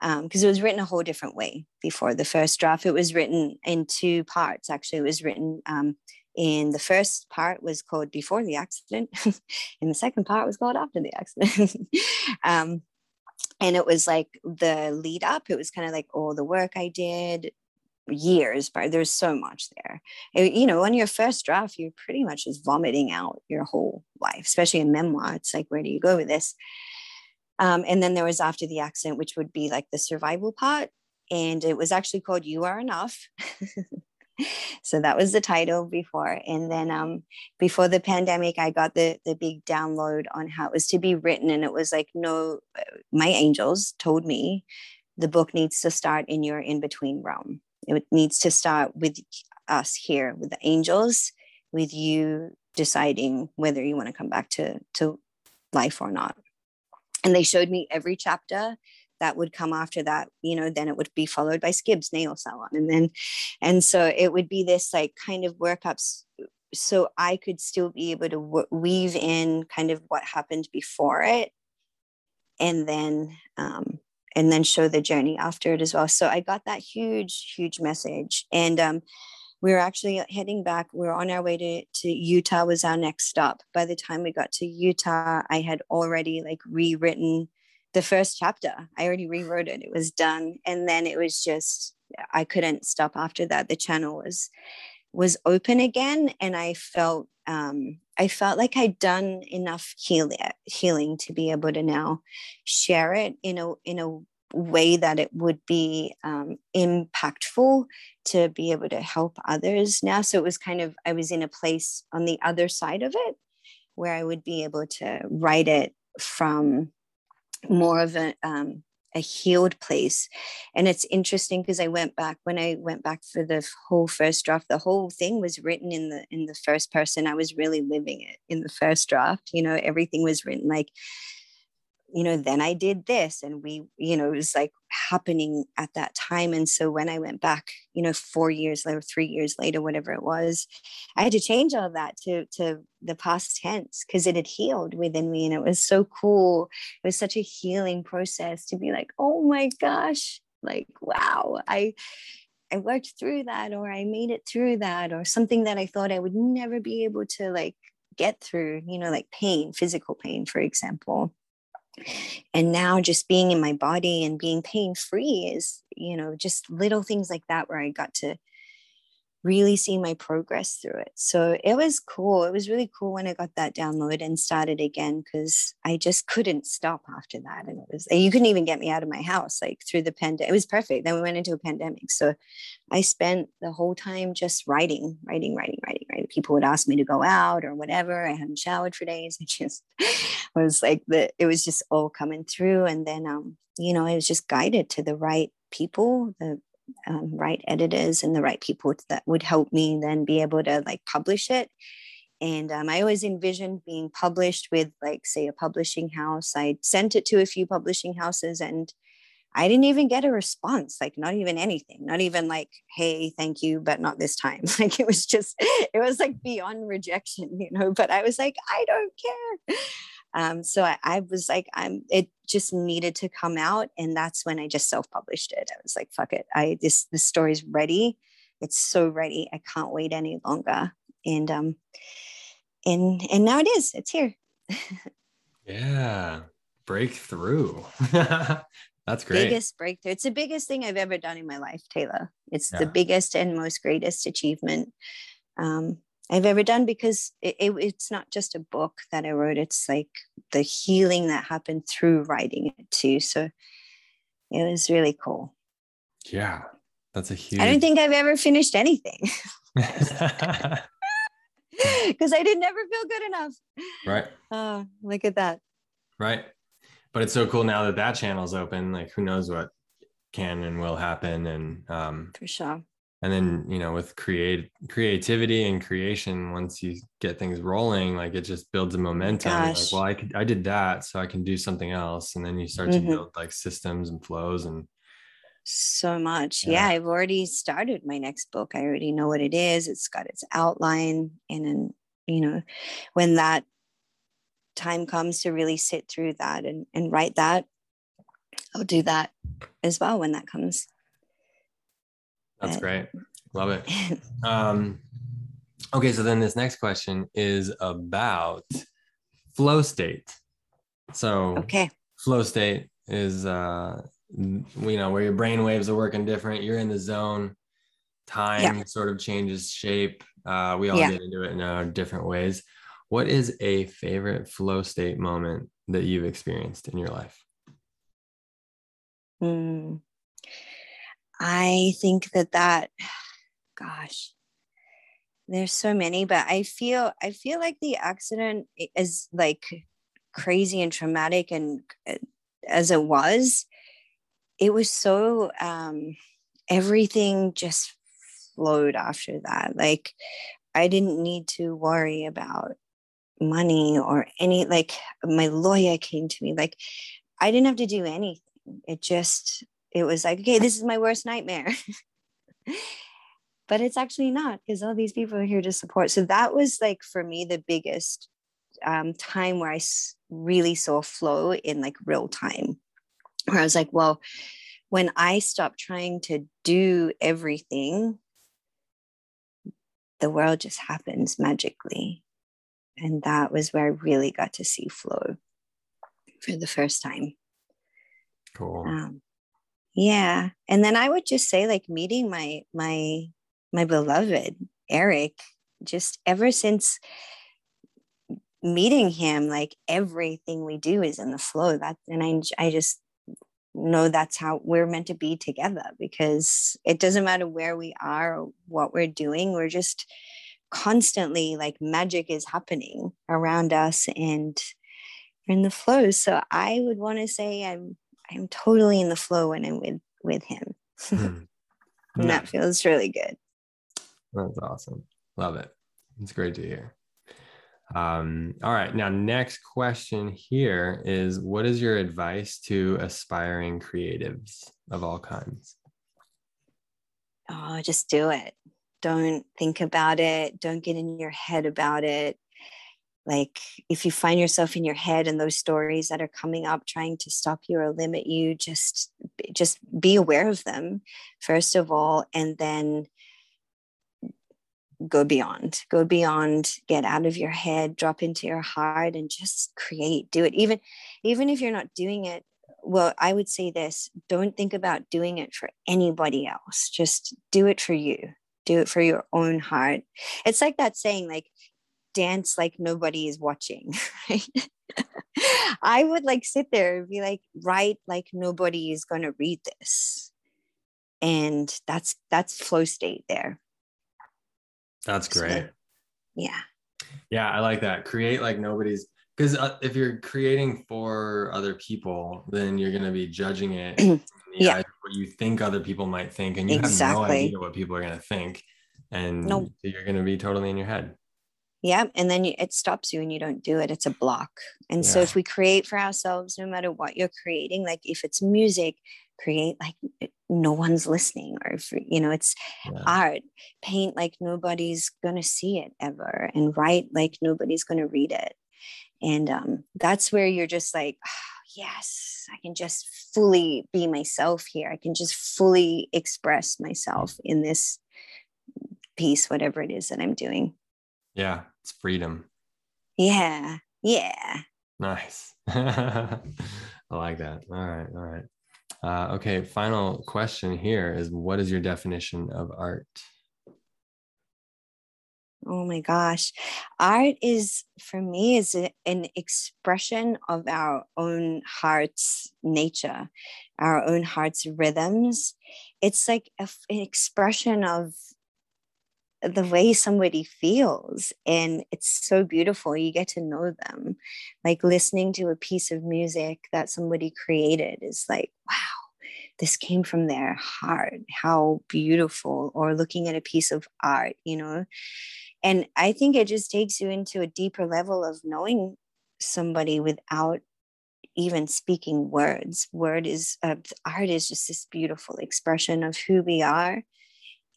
because um, it was written a whole different way before the first draft. It was written in two parts. Actually, it was written in the first part was called before the accident and the second part was called after the accident. Um, and it was like the lead up it was kind of like all the work i did years but there's so much there. It, you know on your first draft you're pretty much just vomiting out your whole life especially in memoir it's like where do you go with this? Um, and then there was after the accident which would be like the survival part and it was actually called you are enough so that was the title before. And then um, before the pandemic i got the the big download on how it was to be written. And it was like no uh, my angels told me the book needs to start in your in between realm. It needs to start with us here with the angels with you deciding whether you want to come back to to life or not. And they showed me every chapter that would come after that you know then it would be followed by skib's nail salon. And then and so it would be this like kind of workups so i could still be able to weave in kind of what happened before it and then um, and then show the journey after it as well. So i got that huge huge message. And um, we were actually heading back. We were on our way to, to utah was our next stop. By the time we got to utah i had already like rewritten the first chapter. I already rewrote it. It was done. And then it was just I couldn't stop after that. The channel was was open again and I felt um, I felt like I'd done enough healing healing to be able to now share it in a in a way that it would be um, impactful to be able to help others now. So it was kind of I was in a place on the other side of it where I would be able to write it from more of a um, a healed place. And it's interesting because i went back when i went back for the whole first draft the whole thing was written in the in the first person. I was really living it in the first draft you know everything was written like you know then i did this and we you know it was like happening at that time and so when i went back you know four years later three years later whatever it was i had to change all that to to the past tense because it had healed within me and it was so cool it was such a healing process to be like oh my gosh like wow i I worked through that or I made it through that or something that I thought I would never be able to like get through, you know, like pain, physical pain, for example. And now just being in my body and being pain free is, you know, just little things like that where I got to really see my progress through it. So it was cool. It was really cool when I got that download and started again because I just couldn't stop after that. And it was, you couldn't even get me out of my house like through the pandemic. It was perfect. Then we went into a pandemic. So I spent the whole time just writing, writing, writing, writing, writing. People would ask me to go out or whatever. I hadn't showered for days. It just was like the, it was just all coming through. And then, um, you know, I was just guided to the right people, the um, right editors and the right people that would help me then be able to like publish it. And um, i always envisioned being published with like say a publishing house. I sent it to a few publishing houses and i didn't even get a response like not even anything not even like hey thank you but not this time. Like it was just it was like beyond rejection you know but i was like i don't care um, so I, I, was like, I'm, it just needed to come out. And that's when I just self-published it. I was like, fuck it. I, this, this story's ready. It's so ready. I can't wait any longer. And, um, and, and now it is, it's here. yeah. Breakthrough. That's great. Biggest breakthrough. It's the biggest thing I've ever done in my life, Taylor. It's yeah. the biggest and most greatest achievement. Um, I've ever done because it, it, it's not just a book that I wrote, it's like the healing that happened through writing it too. So it was really cool. Yeah, that's a huge. I don't think I've ever finished anything because I did never feel good enough. Right. Oh, look at that. Right. But it's so cool now that that channel's open. Like, who knows what can and will happen. And um, for sure and then you know with create creativity and creation once you get things rolling like it just builds a momentum. Like well i could, i did that so i can do something else. And then you start mm-hmm. to build like systems and flows and so much. Yeah. yeah. i've already started my next book. I already know what it is. It's got its outline. And then you know when that time comes to really sit through that and, and write that i'll do that as well when that comes that's great. Love it. Um, okay, so then this next question is about flow state. So, okay, flow state is uh, you know where your brain waves are working different. You're in the zone. Time yeah. sort of changes shape. Uh, we all yeah. get into it in our different ways. What is a favorite flow state moment that you've experienced in your life? Mm. I think that that, gosh, there's so many, but I feel I feel like the accident is like crazy and traumatic, and uh, as it was, it was so um, everything just flowed after that. Like I didn't need to worry about money or any like my lawyer came to me like i didn't have to do anything it just it was like, okay, this is my worst nightmare. but it's actually not because all these people are here to support. So that was like for me the biggest um, time where I really saw flow in like real time, where I was like, well, when I stop trying to do everything, the world just happens magically. And that was where I really got to see flow for the first time. Cool. Um, yeah. And then i would just say like meeting my my my beloved eric just ever since meeting him like everything we do is in the flow. That and i i just know that's how we're meant to be together because it doesn't matter where we are or what we're doing we're just constantly like magic is happening around us and in the flow. So i would want to say i'm I'm totally in the flow when I'm with with him. Mm. and that feels really good. That's awesome. Love it. It's great to hear. Um, all right. Now, next question here is what is your advice to aspiring creatives of all kinds? Oh, just do it. Don't think about it. Don't get in your head about it. Like if you find yourself in your head and those stories that are coming up trying to stop you or limit you, just just be aware of them first of all, and then go beyond go beyond get out of your head drop into your heart and just create do it. Even even if you're not doing it well i would say this don't think about doing it for anybody else. Just do it for you. Do it for your own heart. It's like that saying like dance like nobody is watching right i would like sit there and be like write like nobody is going to read this and that's that's flow state there that's great. So, yeah. Yeah, I like that. Create like nobody's because uh, if you're creating for other people, then you're going to be judging it. yeah. What you think other people might think, and you exactly. have no idea what people are going to think, and nope. you're going to be totally in your head. Yeah, and then you, it stops you and you don't do it. It's a block. And yeah. so if we create for ourselves, no matter what you're creating, like if it's music, create like no one's listening or if, you know it's yeah. art paint like nobody's gonna see it ever and write like nobody's gonna read it and um, that's where you're just like oh, yes i can just fully be myself here i can just fully express myself in this piece whatever it is that i'm doing yeah it's freedom yeah yeah nice i like that all right all right uh, okay, final question here is what is your definition of art? Oh my gosh. Art is, for me, is a, an expression of our own heart's nature, our own heart's rhythms. It's like a, an expression of the way somebody feels and it's so beautiful you get to know them. Like listening to a piece of music that somebody created is like wow this came from their heart. How beautiful or looking at a piece of art you know? And i think it just takes you into a deeper level of knowing somebody without even speaking words. Word is uh, art is just this beautiful expression of who we are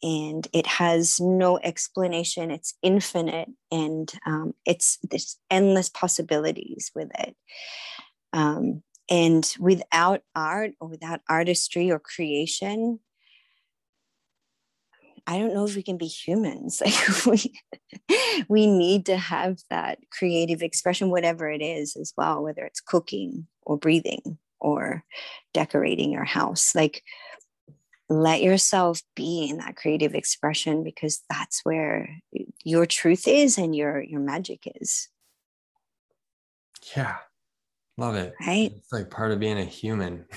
and it has no explanation. It's infinite and um, it's there's endless possibilities with it. Um, and without art or without artistry or creation i don't know if we can be humans. Like we we need to have that creative expression whatever it is as well whether it's cooking or breathing or decorating your house. Like let yourself be in that creative expression because that's where your truth is and your your magic is. Yeah. Love it. Right? It's like part of being a human.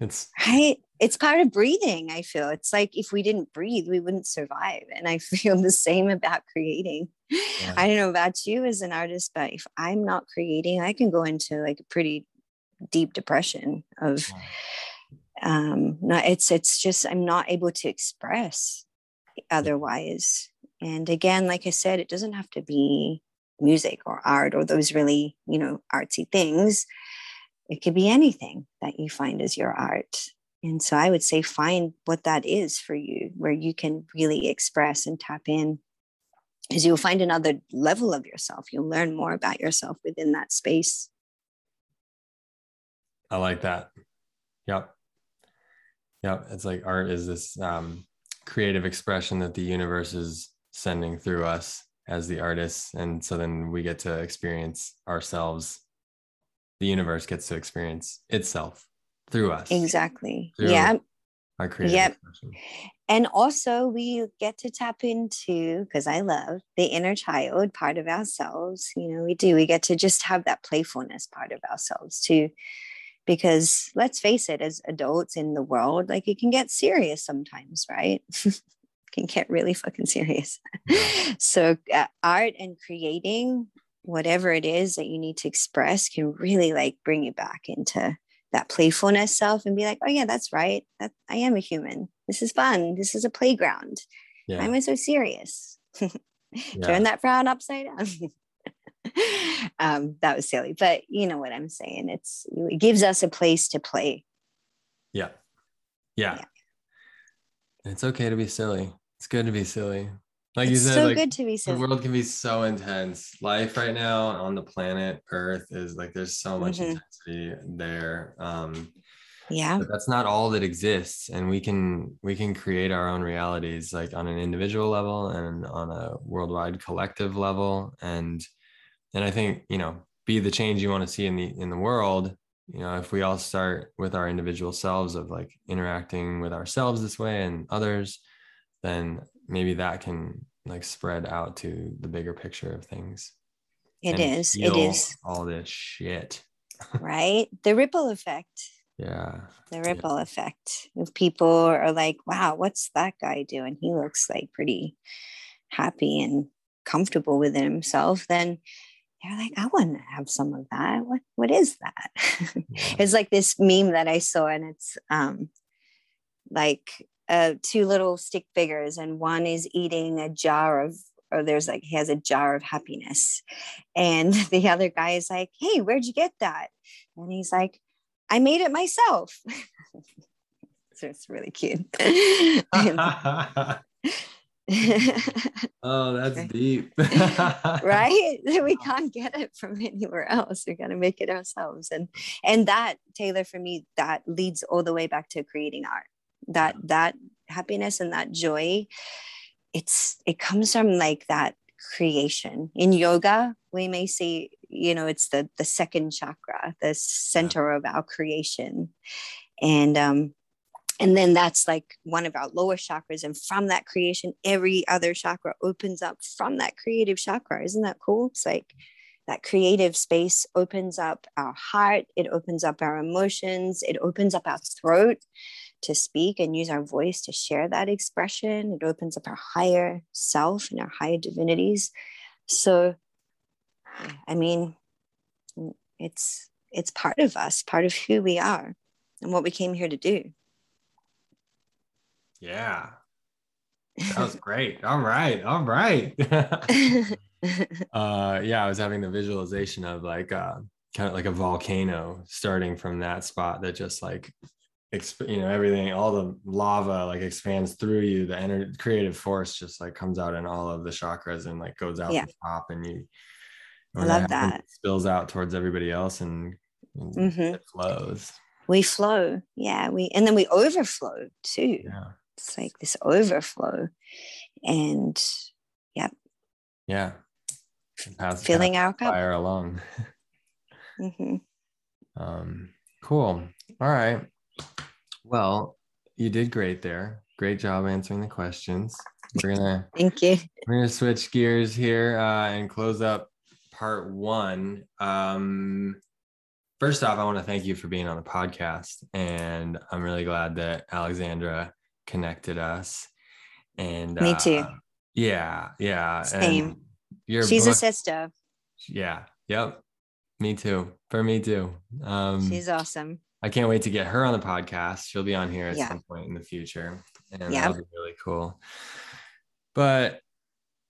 It's right? It's part of breathing i feel. It's like if we didn't breathe we wouldn't survive. And i feel the same about creating. Yeah. i don't know about you as an artist but if i'm not creating i can go into like a pretty deep depression of yeah um not it's it's just i'm not able to express otherwise. And again like i said it doesn't have to be music or art or those really you know artsy things. It could be anything that you find as your art. And so i would say find what that is for you where you can really express and tap in. Because you'll find another level of yourself. You'll learn more about yourself within that space. I like that. Yep yeah, it's like art is this um, creative expression that the universe is sending through us as the artists, and so then we get to experience ourselves. The universe gets to experience itself through us. Exactly. Through yeah. Our creative yep. expression. And also, we get to tap into, because I love the inner child part of ourselves. You know, we do. We get to just have that playfulness part of ourselves to because let's face it as adults in the world like it can get serious sometimes right? Can get really fucking serious. So uh, art and creating whatever it is that you need to express can really like bring you back into that playfulness self and be like oh yeah that's right. That i am a human. This is fun. This is a playground. Yeah. why am i so serious? Yeah. turn that frown upside down um, that was silly, but you know what I'm saying. It's it gives us a place to play. Yeah. Yeah. yeah. It's okay to be silly. It's good to be silly. Like it's you said, so like, good to be silly. The world can be so intense. Life right now on the planet Earth is like there's so much mm-hmm. intensity there. Um, yeah but that's not all that exists and we can we can create our own realities like on an individual level and on a worldwide collective level and and i think you know be the change you want to see in the in the world you know if we all start with our individual selves of like interacting with ourselves this way and others then maybe that can like spread out to the bigger picture of things It is. it is. all this shit. Right? The ripple effect. Yeah. The ripple yeah. effect. If people are like wow what's that guy doing? He looks like pretty happy and comfortable with himself then they're like i want to have some of that what what is that yeah. it's like this meme that i saw and it's um like uh two little stick figures and one is eating a jar of or there's like he has a jar of happiness and the other guy is like hey where'd you get that and he's like I made it myself. so it's really cute. oh, that's deep. right? We can't get it from anywhere else. We got to make it ourselves. And and that, Taylor, for me, that leads all the way back to creating art. That that happiness and that joy, it's it comes from like that creation. In yoga, we may say you know it's the the second chakra the center of our creation and um and then that's like one of our lower chakras and from that creation every other chakra opens up from that creative chakra. Isn't that cool? It's like that creative space opens up our heart it opens up our emotions it opens up our throat to speak and use our voice to share that expression. It opens up our higher self and our higher divinities. So I mean, it's it's part of us, part of who we are and what we came here to do. Yeah. That was great. all right. All right. uh yeah, I was having the visualization of like uh kind of like a volcano starting from that spot that just like exp- you know everything all the lava like expands through you the energy creative force just like comes out in all of the chakras and like goes out yeah. the top and you I love that. Spills out towards everybody else and, and mm-hmm. it flows. We flow. Yeah. We and then we overflow too. Yeah. It's like this overflow. And yeah Yeah. Pass, Filling our cup. Fire along. mm-hmm. Um, cool. All right. Well, you did great there. Great job answering the questions. We're gonna thank you. We're gonna switch gears here uh, and close up part one. Um, first off, I want to thank you for being on the podcast, and I'm really glad that Alexandra connected us. And me too. Uh, yeah, yeah. Same. And She's book, a sister. Yeah. Yep. Me too. For me too. Um, She's awesome. I can't wait to get her on the podcast. She'll be on here at yeah. some point in the future, and yeah. that'll be really cool. But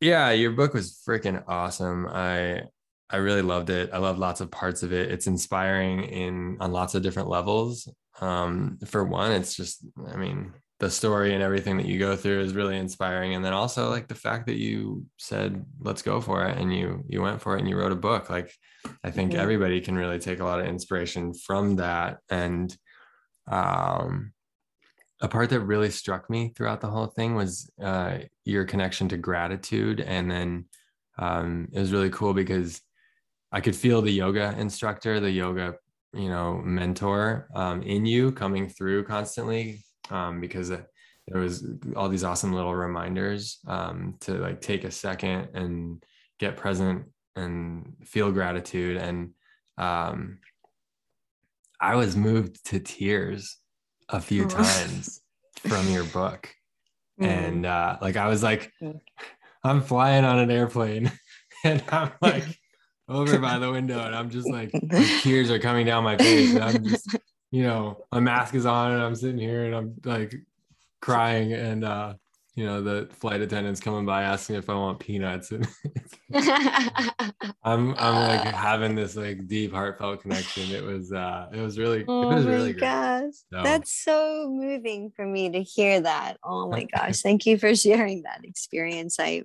yeah, your book was freaking awesome. I I really loved it. I love lots of parts of it. It's inspiring in on lots of different levels. Um, for one, it's just, I mean, the story and everything that you go through is really inspiring. And then also like the fact that you said, let's go for it. And you, you went for it and you wrote a book. Like, I think mm-hmm. everybody can really take a lot of inspiration from that. And, um, a part that really struck me throughout the whole thing was uh, your connection to gratitude. And then um, it was really cool because I could feel the yoga instructor, the yoga, you know, mentor um, in you coming through constantly um, because there was all these awesome little reminders um, to like take a second and get present and feel gratitude. And um, I was moved to tears a few oh. times from your book. Mm. And uh, like I was like, I'm flying on an airplane and I'm like over by the window and I'm just like tears are coming down my face. And I'm just, you know, my mask is on and I'm sitting here and I'm like crying. And uh you know the flight attendants coming by asking if I want peanuts and I'm I'm like having this like deep heartfelt connection. It was uh it was really oh it was really great. gosh So- that's so moving for me to hear that oh my gosh thank you for sharing that experience i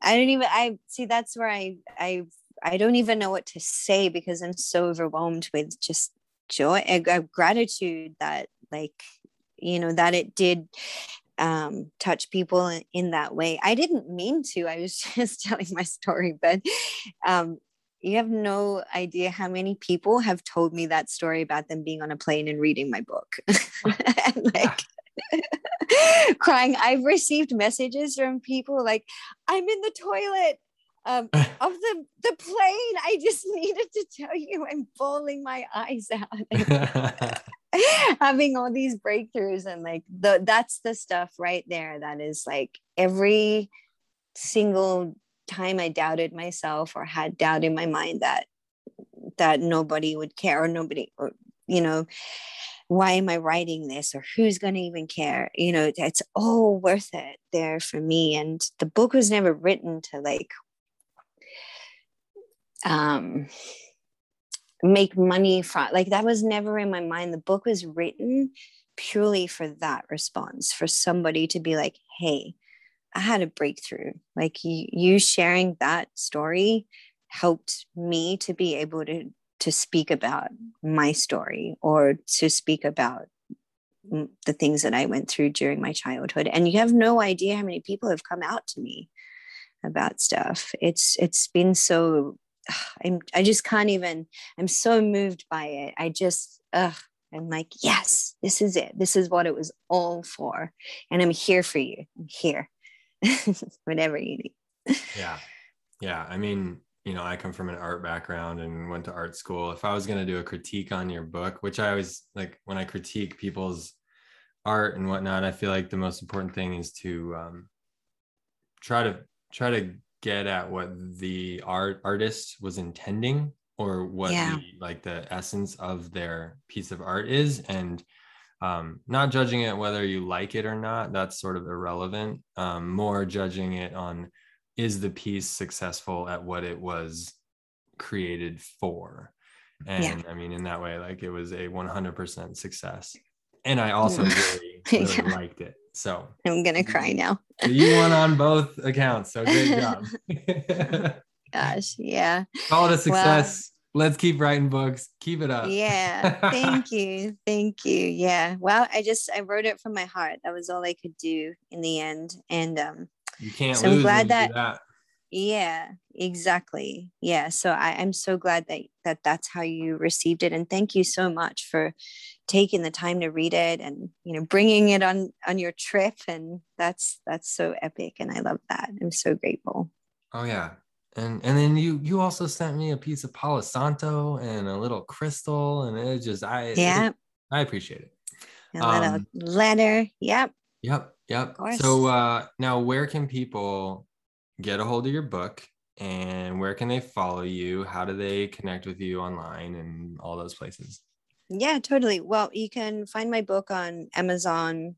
i don't even i see that's where i i i don't even know what to say because i'm so overwhelmed with just joy a, uh, gratitude that like you know that it did um touch people in, in that way. I didn't mean to. I was just telling my story but um you have no idea how many people have told me that story about them being on a plane and reading my book. And like crying. I've received messages from people like i'm in the toilet um, of the the plane i just needed to tell you i'm bawling my eyes out. Having all these breakthroughs and like the that's the stuff right there that is like every single time I doubted myself or had doubt in my mind that that nobody would care or nobody or you know why am I writing this or who's going to even care? You know it's all worth it there for me. And the book was never written to like um make money from like that was never in my mind. The book was written purely for that response for somebody to be like hey i had a breakthrough. Like you, sharing that story helped me to be able to to speak about my story or to speak about the things that i went through during my childhood. And you have no idea how many people have come out to me about stuff. It's it's been so I'm I just can't even I'm so moved by it. I just ugh I'm like, yes, this is it. This is what it was all for. And I'm here for you. I'm here. Whatever you need. yeah yeah i mean you know i come from an art background and went to art school if i was going to do a critique on your book which i always like when i critique people's art and whatnot i feel like the most important thing is to um, try to try to get at what the art artist was intending or what Yeah. the, like the essence of their piece of art is and um, not judging it whether you like it or not that's sort of irrelevant um, more judging it on is the piece successful at what it was created for and Yeah. i mean in that way like it was a 100% success and i also really, really Yeah. liked it so I'm gonna cry now. you won on both accounts so great job Gosh, yeah. call it a success let's keep writing books keep it up Yeah. Thank you. Thank you. Yeah. Well, I just I wrote it from my heart. That was all I could do in the end. And um you can't So I'm glad do that- yeah exactly. Yeah so I, i'm so glad that that that's how you received it and thank you so much for taking the time to read it and you know bringing it on on your trip and that's that's so epic and i love that. I'm so grateful. Oh yeah. And and then you you also sent me a piece of Palo Santo and a little crystal and it just I it- yeah. I appreciate it. a little Um, letter. Yep. Yep, yep. So uh now where can people get a hold of your book and where can they follow you? How do they connect with you online and all those places? Yeah, totally. Well, you can find my book on Amazon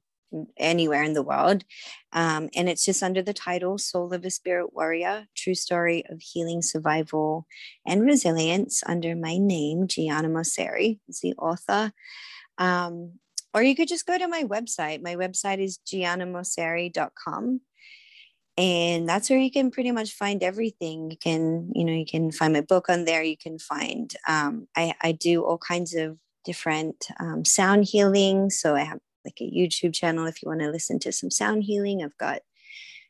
anywhere in the world. Um, and it's just under the title Soul of a Spirit Warrior True Story of Healing, Survival, and Resilience under my name, Gianna Mauceri, is the author. Um, or you could just go to my website. My website is giannamauceri.com. And that's where you can pretty much find everything. You can, you know, you can find my book on there. You can find, um, I, I do all kinds of different um, sound healing. So I have like a YouTube channel if you want to listen to some sound healing. I've got,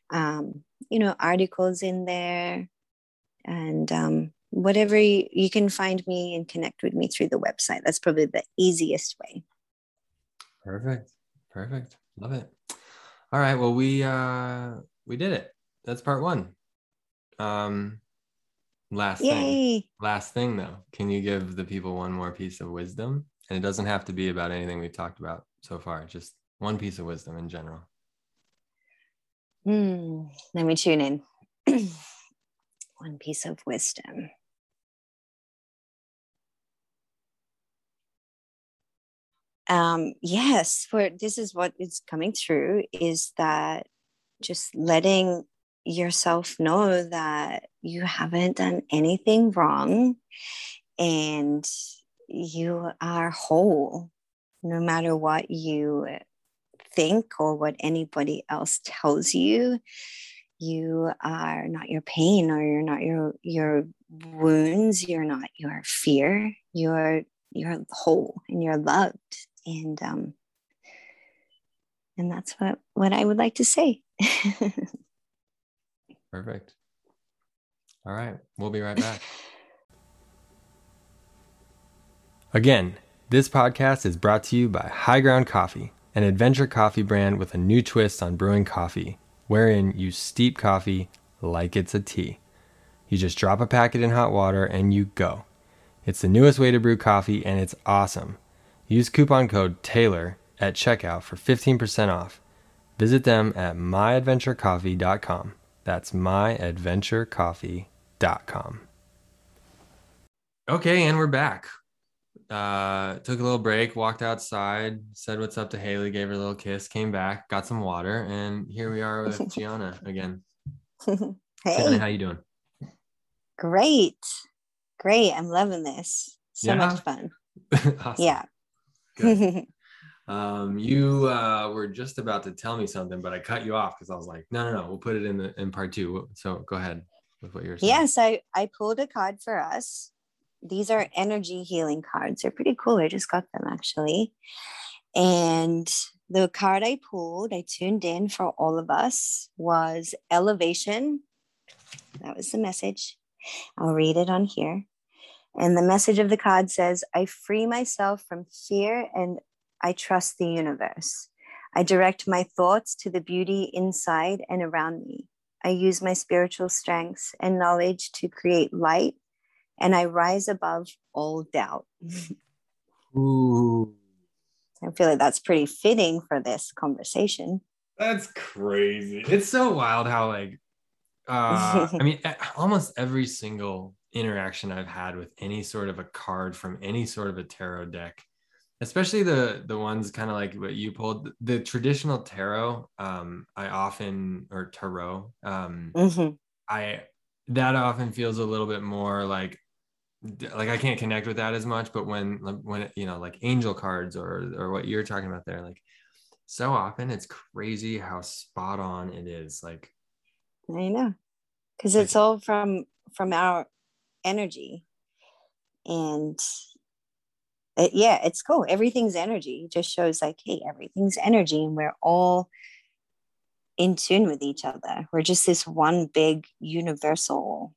um, you know, articles in there and um, whatever you, you can find me and connect with me through the website. That's probably the easiest way. Perfect. Perfect. Love it. All right. Well, we uh we did it. That's part one. Um last thing. Last thing though. Can you give the people one more piece of wisdom? And it doesn't have to be about anything we've talked about so far, just one piece of wisdom in general. Hmm, let me tune in. One piece of wisdom. Um, yes, for this is what is coming through is that just letting yourself know that you haven't done anything wrong and you are whole no matter what you think or what anybody else tells you. You are not your pain or you're not your your wounds you're not your fear. You're you're whole and you're loved and um and that's what what i would like to say. Perfect. All right we'll be right back. Again this podcast is brought to you by high ground coffee an adventure coffee brand with a new twist on brewing coffee wherein you steep coffee like it's a tea. You just drop a packet in hot water and you go. It's the newest way to brew coffee and it's awesome. Use coupon code TAYLOR at checkout for 15% off. Visit them at myadventurecoffee.com. That's myadventurecoffee.com. Okay, and we're back. Uh, took a little break, walked outside, said what's up to Haley, gave her a little kiss, came back, got some water, and here we are with Gianna again. hey, Gianna, how you doing? Great. Great. I'm loving this. So yeah. much fun. Yeah. Um, you uh, were just about to tell me something, but I cut you off because I was like, no, no, no, we'll put it in the in part two. So go ahead with what you're saying. Yes, I I pulled a card for us. These are energy healing cards. They're pretty cool. I just got them actually. And the card I pulled, I tuned in for all of us, was elevation. That was the message. I'll read it on here. And the message of the card says, I free myself from fear and I trust the universe. I direct my thoughts to the beauty inside and around me. I use my spiritual strengths and knowledge to create light, and I rise above all doubt. Ooh. I feel like that's pretty fitting for this conversation. That's crazy. It's so wild how, like, uh, I mean, almost every single interaction I've had with any sort of a card from any sort of a tarot deck, especially the the ones kind of like what you pulled, the traditional tarot. Um, I often or tarot. Um, mm-hmm. I that often feels a little bit more like like I can't connect with that as much. But when when you know like angel cards or or what you're talking about there, like so often it's crazy how spot on it is. Like I know because it's all from from our energy and it, yeah it's cool everything's energy it just shows like hey everything's energy and we're all in tune with each other we're just this one big universal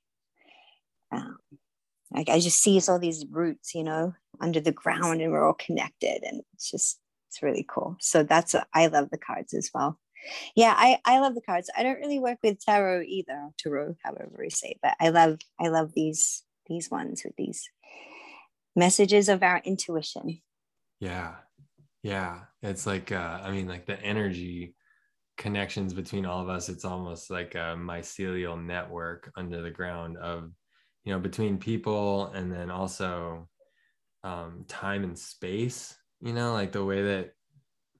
um, like i just see all these roots you know under the ground and we're all connected and it's just it's really cool so that's what i love the cards as well. Yeah i i love the cards i don't really work with tarot either tarot however we say but i love i love these these ones with these messages of our intuition. Yeah. Yeah. It's like uh i mean like the energy connections between all of us it's almost like a mycelial network under the ground of you know between people and then also um time and space you know like the way that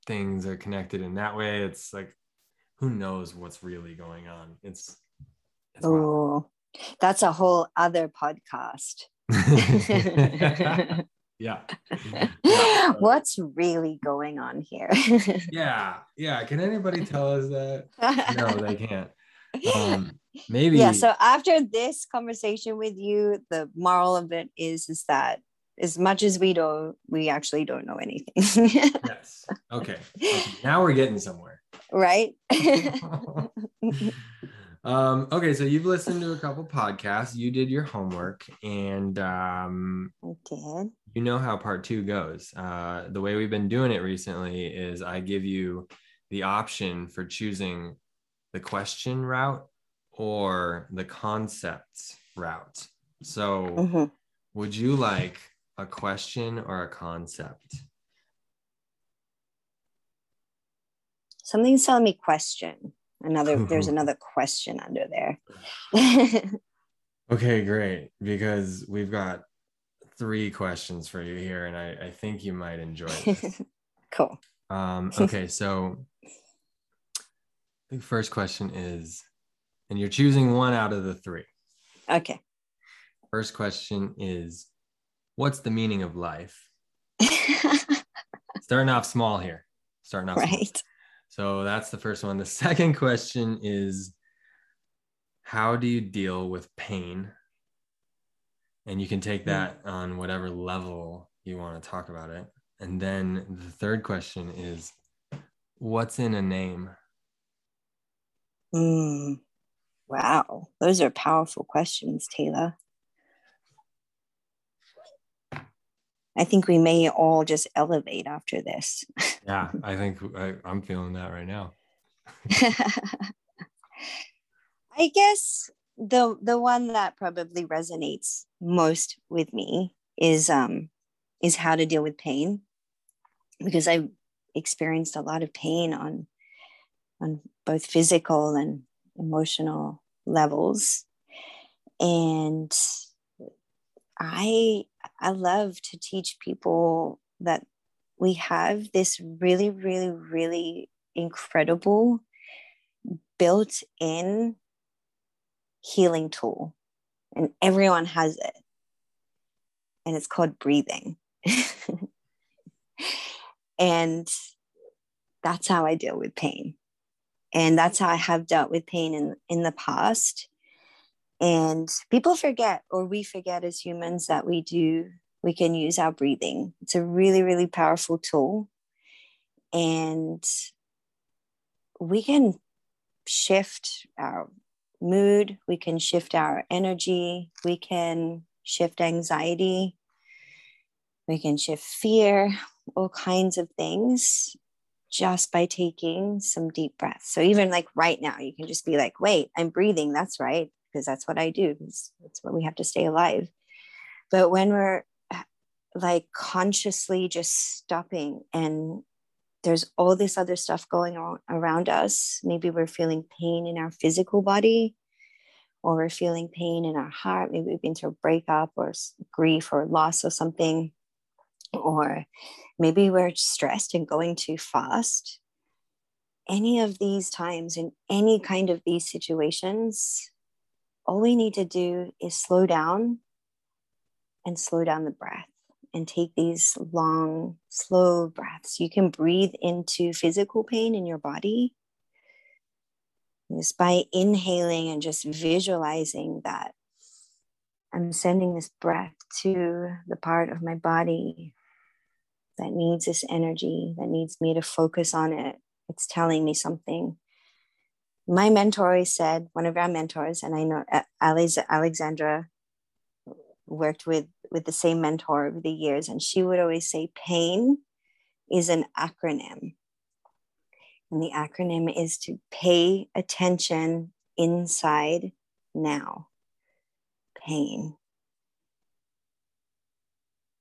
things are connected in that way it's like who knows what's really going on? It's, it's oh that's a whole other podcast yeah. yeah. What's really going on here? yeah. Yeah. Can anybody tell us that? No, they can't. Um, maybe. Yeah. So after this conversation with you, the moral of it is is that as much as we don't, we actually don't know anything. yes. Okay. okay. Now we're getting somewhere. Right. Um, okay, so you've listened to a couple podcasts. You did your homework, and um, I did. You know how part two goes. Uh, the way we've been doing it recently is I give you the option for choosing the question route or the concepts route. So, mm-hmm. would you like a question or a concept? Something's telling me question. Another, there's another question under there. okay, great. Because we've got three questions for you here, and I, I think you might enjoy this. cool. Um, okay, so The first question is, and you're choosing one out of the three. Okay. First question is, what's the meaning of life? Starting off small here. Starting off right. Small. So that's the first one. The second question is, how do you deal with pain? And you can take hmm. that on whatever level you want to talk about it. And then the third question is, what's in a name? Mm, wow, those are powerful questions, Taylor. I think we may all just elevate after this. yeah, I think I, I'm feeling that right now. I guess the the one that probably resonates most with me is um is how to deal with pain because I've experienced a lot of pain on on both physical and emotional levels and i i love to teach people that we have this really really really incredible built in healing tool and everyone has it. And it's called breathing. And that's how i deal with pain. And that's how i have dealt with pain in in the past and people forget or we forget as humans that we do we can use our breathing it's a really really powerful tool and we can shift our mood we can shift our energy we can shift anxiety we can shift fear all kinds of things just by taking some deep breaths. So even like right now, you can just be like, wait, I'm breathing. That's right. Because that's what I do. It's what we have to stay alive. But when we're like consciously just stopping and there's all this other stuff going on around us, maybe we're feeling pain in our physical body or we're feeling pain in our heart. Maybe we've been through a breakup or grief or loss or something or maybe we're stressed and going too fast. Any of these times, in any kind of these situations, all we need to do is slow down and slow down the breath and take these long, slow breaths. You can breathe into physical pain in your body just by inhaling and just visualizing that I'm sending this breath to the part of my body that needs this energy, that needs me to focus on it. It's telling me something. My mentor said, one of our mentors, and I know uh, Alexandra worked with, with the same mentor over the years, and she would always say, pain is an acronym. And the acronym is to pay attention inside now. Pain.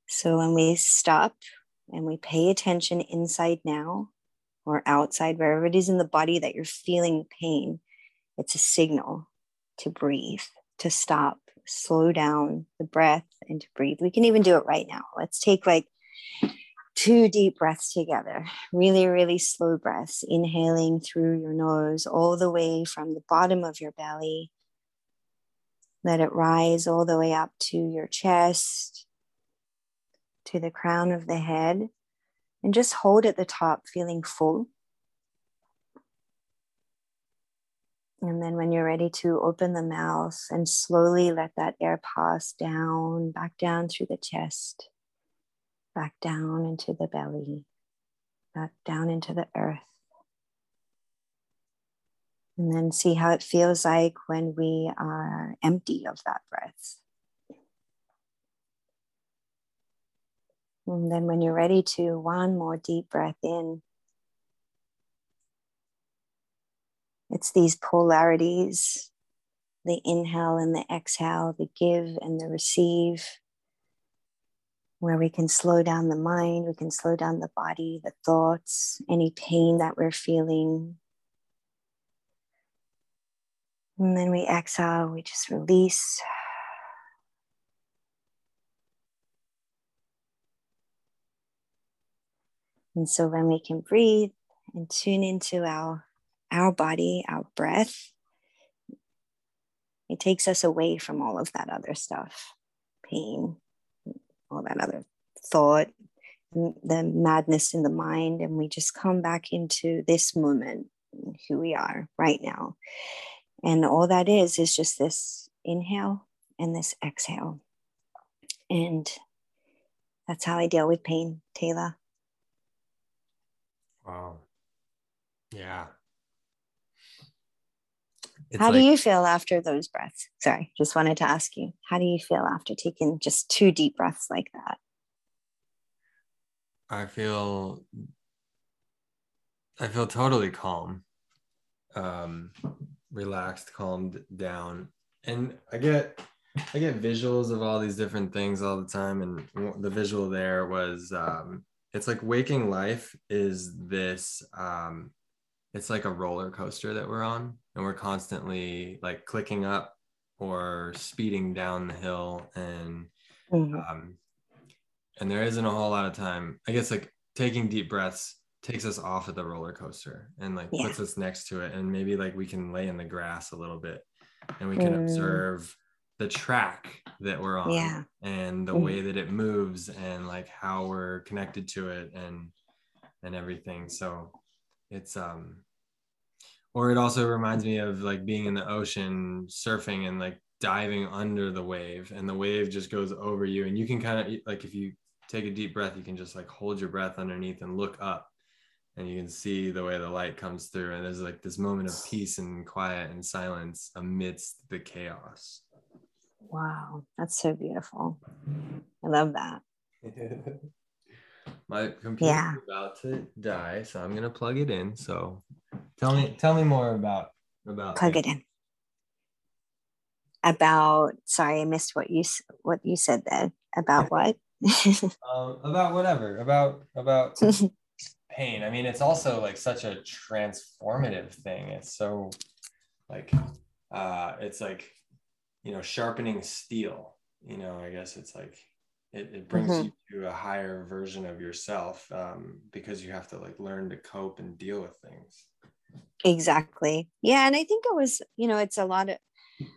So when we stop and we pay attention inside now or outside, wherever it is in the body that you're feeling pain, it's a signal to breathe, to stop, slow down the breath, and to breathe. We can even do it right now. Let's take like two deep breaths together, really, really slow breaths, inhaling through your nose all the way from the bottom of your belly. Let it rise all the way up to your chest, to the crown of the head and just hold at the top, feeling full. And then when you're ready to open the mouth and slowly let that air pass down, back down through the chest, back down into the belly, back down into the earth. And then see how it feels like when we are empty of that breath. And then when you're ready to, one more deep breath in. It's these polarities the inhale and the exhale, the give and the receive, where we can slow down the mind, we can slow down the body, the thoughts, any pain that we're feeling. And then we exhale, we just release. And so when we can breathe and tune into our our body, our breath, it takes us away from all of that other stuff pain, all that other thought, the madness in the mind. And we just come back into this moment, who we are right now. And all that is, is just this inhale and this exhale. And that's how I deal with pain, Taylor. Wow. Yeah. It's how like, do you feel after those breaths? Sorry, just wanted to ask you, how do you feel after taking just two deep breaths like that? I feel I feel totally calm. Um relaxed, calmed down. And I get I get visuals of all these different things all the time and the visual there was um it's like waking life is this um it's like a roller coaster that we're on and we're constantly like clicking up or speeding down the hill and mm-hmm. um, and there isn't a whole lot of time i guess like taking deep breaths takes us off of the roller coaster and like yeah. puts us next to it and maybe like we can lay in the grass a little bit and we can mm. observe the track that we're on yeah. and the mm. way that it moves and like how we're connected to it and and everything so it's um or it also reminds me of like being in the ocean surfing and like diving under the wave and the wave just goes over you and you can kind of like if you take a deep breath you can just like hold your breath underneath and look up and you can see the way the light comes through and there's like this moment of peace and quiet and silence amidst the chaos wow that's so beautiful i love that my computer's yeah. about to die so i'm gonna plug it in so Tell me, tell me more about about. Plug it in. About sorry, I missed what you what you said there. About what? um, about whatever. About about pain. I mean, it's also like such a transformative thing. It's so like uh, it's like you know sharpening steel. You know, I guess it's like it, it brings mm-hmm. you to a higher version of yourself um, because you have to like learn to cope and deal with things Exactly. Yeah. And I think it was, you know, it's a lot of,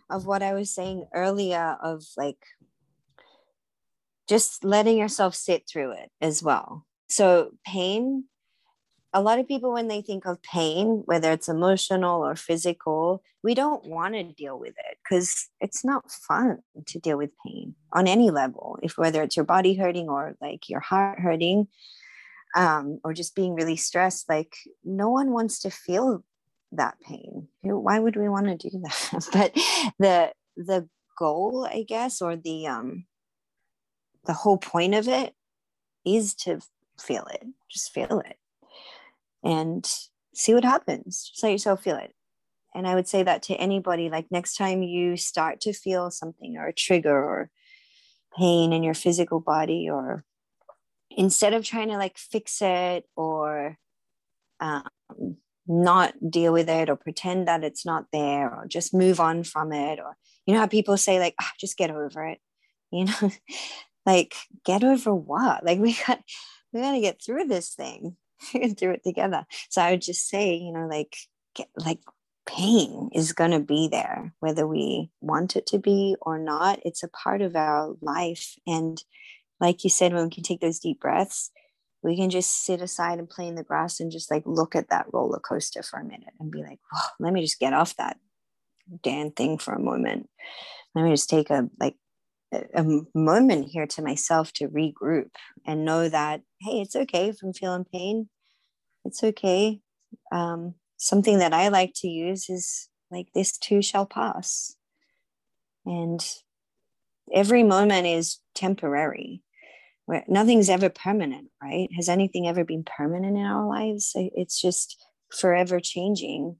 of what I was saying earlier of like just letting yourself sit through it as well. So, pain, a lot of people, when they think of pain, whether it's emotional or physical, we don't want to deal with it because it's not fun to deal with pain on any level. If whether it's your body hurting or like your heart hurting, um, or just being really stressed, like no one wants to feel that pain. Why would we want to do that? but the the goal, I guess, or the um the whole point of it is to feel it. Just feel it. And see what happens. Just let yourself feel it. And I would say that to anybody, like next time you start to feel something or a trigger or pain in your physical body, or instead of trying to like fix it or um, not deal with it or pretend that it's not there or just move on from it or you know how people say like oh, just get over it you know like get over what like we got we got to get through this thing through it together. So i would just say you know like get like pain is going to be there whether we want it to be or not. It's a part of our life. And like you said when we can take those deep breaths we can just sit aside and play in the grass and just like look at that roller coaster for a minute and be like, let me just get off that damn thing for a moment. Let me just take a like a moment here to myself to regroup and know that hey, it's okay if I'm feeling pain. It's okay. Um, something that I like to use is like this too shall pass, and every moment is temporary where nothing's ever permanent, right? Has anything ever been permanent in our lives? It's just forever changing.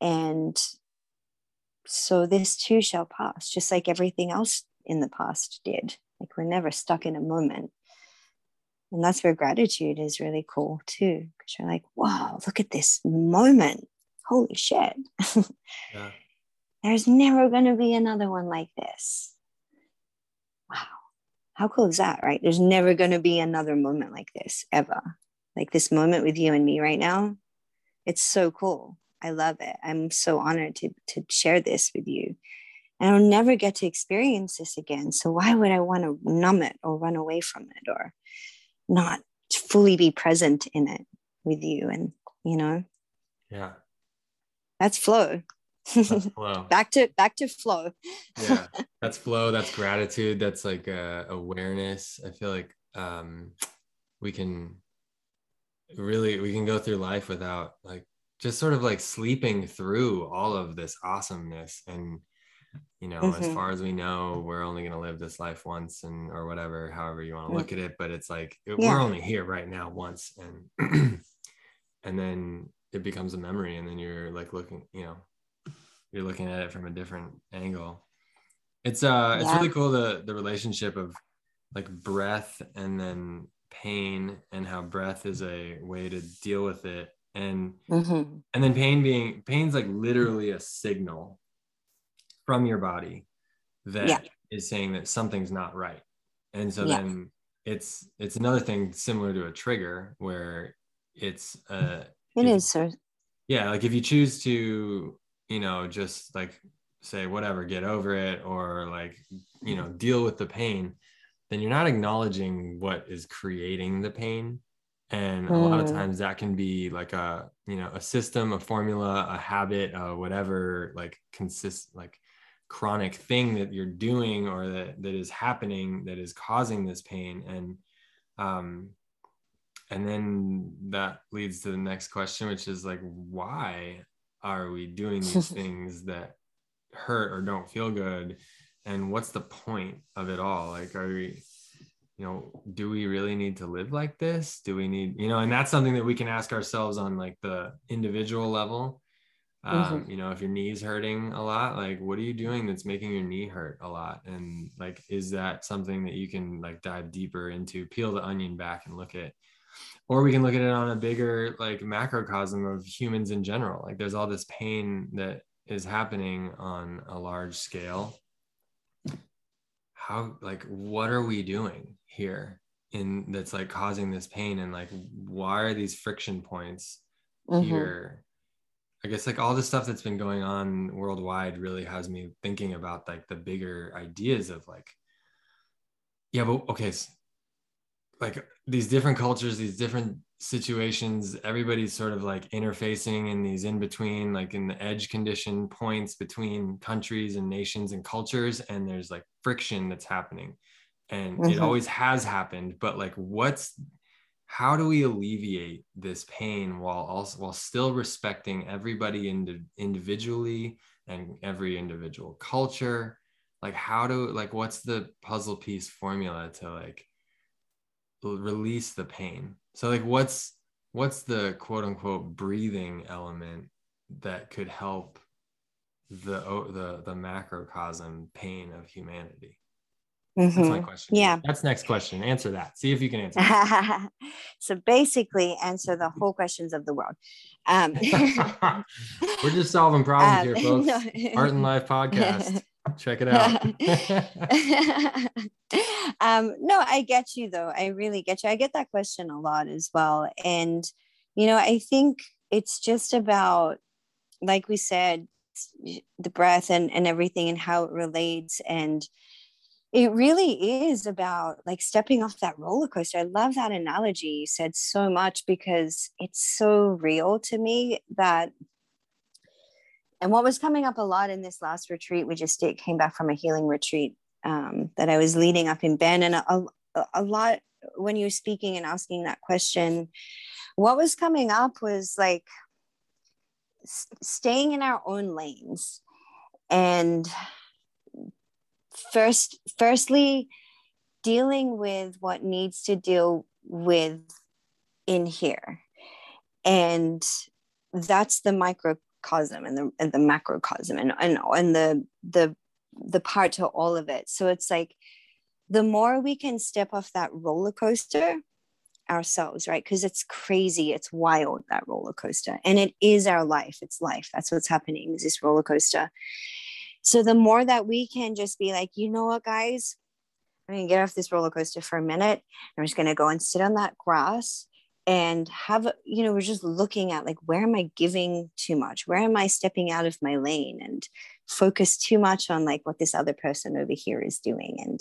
And so this too shall pass, just like everything else in the past did. Like we're never stuck in a moment. And that's where gratitude is really cool too. Because you're like, wow, look at this moment. Holy shit. yeah. There's never going to be another one like this. Wow how cool is that, right? There's never going to be another moment like this ever. Like this moment with you and me right now. It's so cool. I love it. I'm so honored to to share this with you. And I'll never get to experience this again. So why would I want to numb it or run away from it or not fully be present in it with you? And you know, yeah, that's flow. That's flow. back to back to flow. yeah, that's flow. That's gratitude. That's like uh, awareness. I feel like um, we can really we can go through life without like just sort of like sleeping through all of this awesomeness and you know mm-hmm. as far as we know we're only going to live this life once and or whatever however you want to look at it but it's like yeah. we're only here right now once and and then it becomes a memory and then you're like looking you know you're looking at it from a different angle it's uh yeah. it's really cool the the relationship of like breath and then pain and how breath is a way to deal with it and mm-hmm. and then pain being pain's like literally a signal from your body that yeah. is saying that something's not right and so yeah. then it's it's another thing similar to a trigger where it's uh it is sir yeah like if you choose to you know just like say whatever get over it or like you know deal with the pain then you're not acknowledging what is creating the pain and a lot of mm. times that can be like a you know a system a formula a habit uh, whatever like consist like chronic thing that you're doing or that that is happening that is causing this pain. And um and then that leads to the next question which is like why are we doing these things that hurt or don't feel good? And what's the point of it all? Like are we you know do we really need to live like this? Do we need you know and that's something that we can ask ourselves on like the individual level um, mm-hmm. you know if your knee's hurting a lot like what are you doing that's making your knee hurt a lot and like is that something that you can like dive deeper into peel the onion back and look at or we can look at it on a bigger like macrocosm of humans in general like there's all this pain that is happening on a large scale how like what are we doing here in that's like causing this pain and like why are these friction points mm-hmm. here i guess like all the stuff that's been going on worldwide really has me thinking about like the bigger ideas of like yeah but okay so, like these different cultures these different situations everybody's sort of like interfacing in these in between like in the edge condition points between countries and nations and cultures and there's like friction that's happening and mm-hmm. it always has happened but like what's how do we alleviate this pain while also while still respecting everybody ind- individually and every individual culture? Like how do like what's the puzzle piece formula to like release the pain? So like what's what's the quote unquote breathing element that could help the the the macrocosm pain of humanity Mm-hmm. That's my mm-hmm. question. Yeah. That's next question. Answer that. See if you can answer. so basically, answer the whole questions of the world. Um, We're just solving problems um, here, folks. No. Art and Life podcast. Check it out. um, no, I get you though. I really get you. I get that question a lot as well. And, you know, I think it's just about, like we said, the breath and, and everything and how it relates. And, it really is about like stepping off that roller coaster. I love that analogy you said so much because it's so real to me that and what was coming up a lot in this last retreat, we just did, came back from a healing retreat um, that I was leading up in Ben. and a, a, a lot when you were speaking and asking that question, what was coming up was like staying in our own lanes and first firstly dealing with what needs to deal with in here. And that's the microcosm and the and the macrocosm and and, and the the the part to all of it. So it's like the more we can step off that roller coaster ourselves right? Because it's crazy. It's wild that roller coaster. And it is our life. It's life. That's what's happening is this roller coaster so the more that we can just be like, you know what, guys, I'm gonna get off this roller coaster for a minute. I'm just gonna go and sit on that grass and have you know we're just looking at like where am i giving too much? Where am i stepping out of my lane and focus too much on like what this other person over here is doing and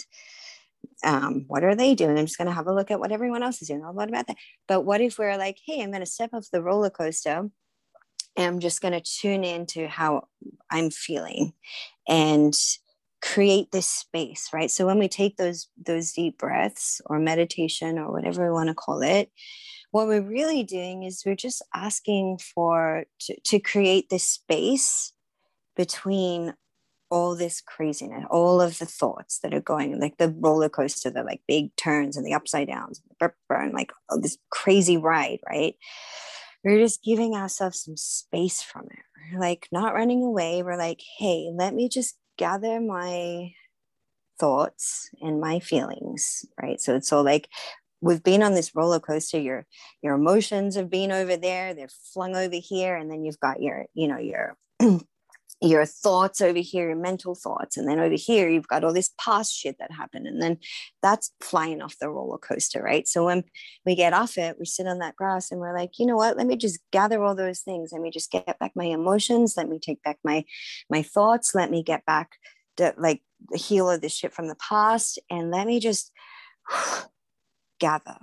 um, what are they doing? I'm just going to have a look at what everyone else is doing. Oh, what about that. But what if we're like hey i'm going to step off the roller coaster and i'm just going to tune into how i'm feeling and create this space right so when we take those those deep breaths or meditation or whatever we want to call it what we're really doing is we're just asking for to, to create this space between all this craziness, all of the thoughts that are going, like the roller coaster, the like big turns and the upside downs, and like oh, this crazy ride, right? We're just giving ourselves some space from it. We're like not running away. We're like, hey, let me just gather my thoughts and my feelings, right? So it's all like we've been on this roller coaster your your emotions have been over there they're flung over here and then you've got your you know your your thoughts over here your mental thoughts and then over here you've got all this past shit that happened and then that's flying off the roller coaster right? So when we get off it we sit on that grass and we're like you know what? Let me just gather all those things. Let me just get back my emotions. Let me take back my my thoughts. Let me get back to like the heal of the shit from the past and let me just gather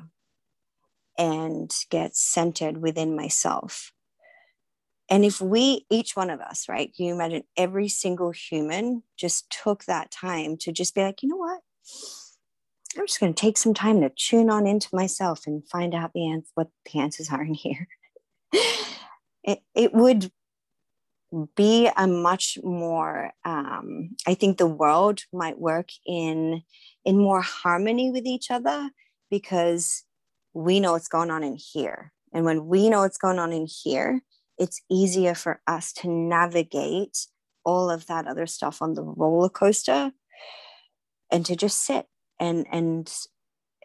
and get centered within myself. And if we, each one of us, right, you imagine every single human just took that time to just be like, you know what? I'm just going to take some time to tune on into myself and find out the answer, what the answers are in here. it, it would be a much more um, i think the world might work in in more harmony with each other because we know what's going on in here. And when we know what's going on in here, it's easier for us to navigate all of that other stuff on the roller coaster and to just sit and and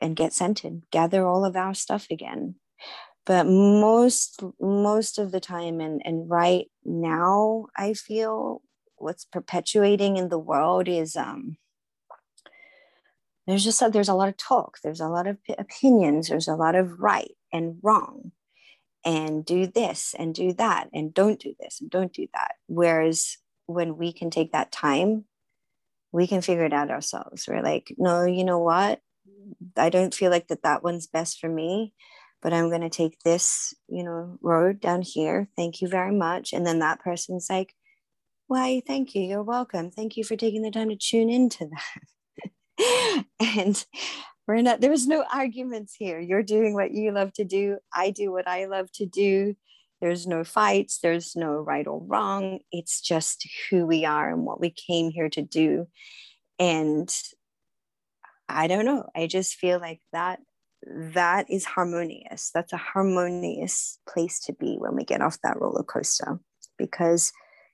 and get centered gather all of our stuff again. But most most of the time and and right now i feel what's perpetuating in the world is um there's just a, there's a lot of talk there's a lot of opinions there's a lot of right and wrong and do this and do that and don't do this and don't do that. Whereas when we can take that time we can figure it out ourselves. We're like no you know what? I don't feel like that that one's best for me but i'm going to take this you know road down here. Thank you very much. And then that person's like why thank you. You're welcome. Thank you for taking the time to tune into that. And we're not there's no arguments here. You're doing what you love to do. I do what i love to do. There's no fights. There's no right or wrong. It's just who we are and what we came here to do. And i don't know. I just feel like that that is harmonious. That's a harmonious place to be when we get off that roller coaster because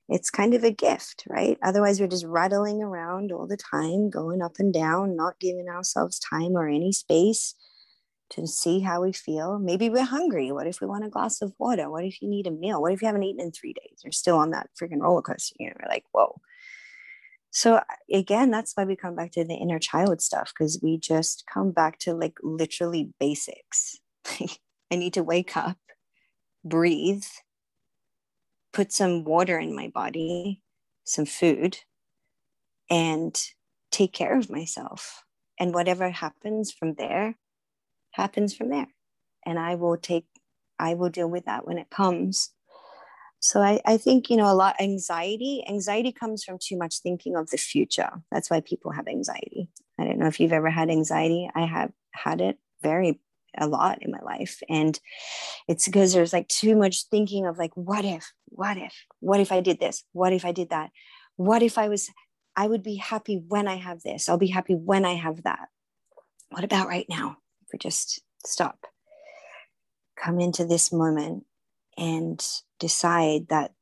it's kind of a gift, right? Otherwise, we're just rattling around all the time, going up and down, not giving ourselves time or any space to see how we feel. Maybe we're hungry. What if we want a glass of water? What if you need a meal? What if you haven't eaten in three days? You're still on that freaking roller coaster. You know, we're like, whoa. So again, that's why we come back to the inner child stuff because we just come back to like literally basics. I need to wake up, breathe, put some water in my body, some food, and take care of myself. And whatever happens from there, happens from there. And I will take, I will deal with that when it comes. So I, I think, you know, a lot anxiety, anxiety comes from too much thinking of the future. That's why people have anxiety. I don't know if you've ever had anxiety. I have had it very a lot in my life. And it's because there's like too much thinking of like what if what if what if i did this? What if i did that? What if i was i would be happy when i have this. I'll be happy when i have that. What about right now? If we just stop come into this moment and decide that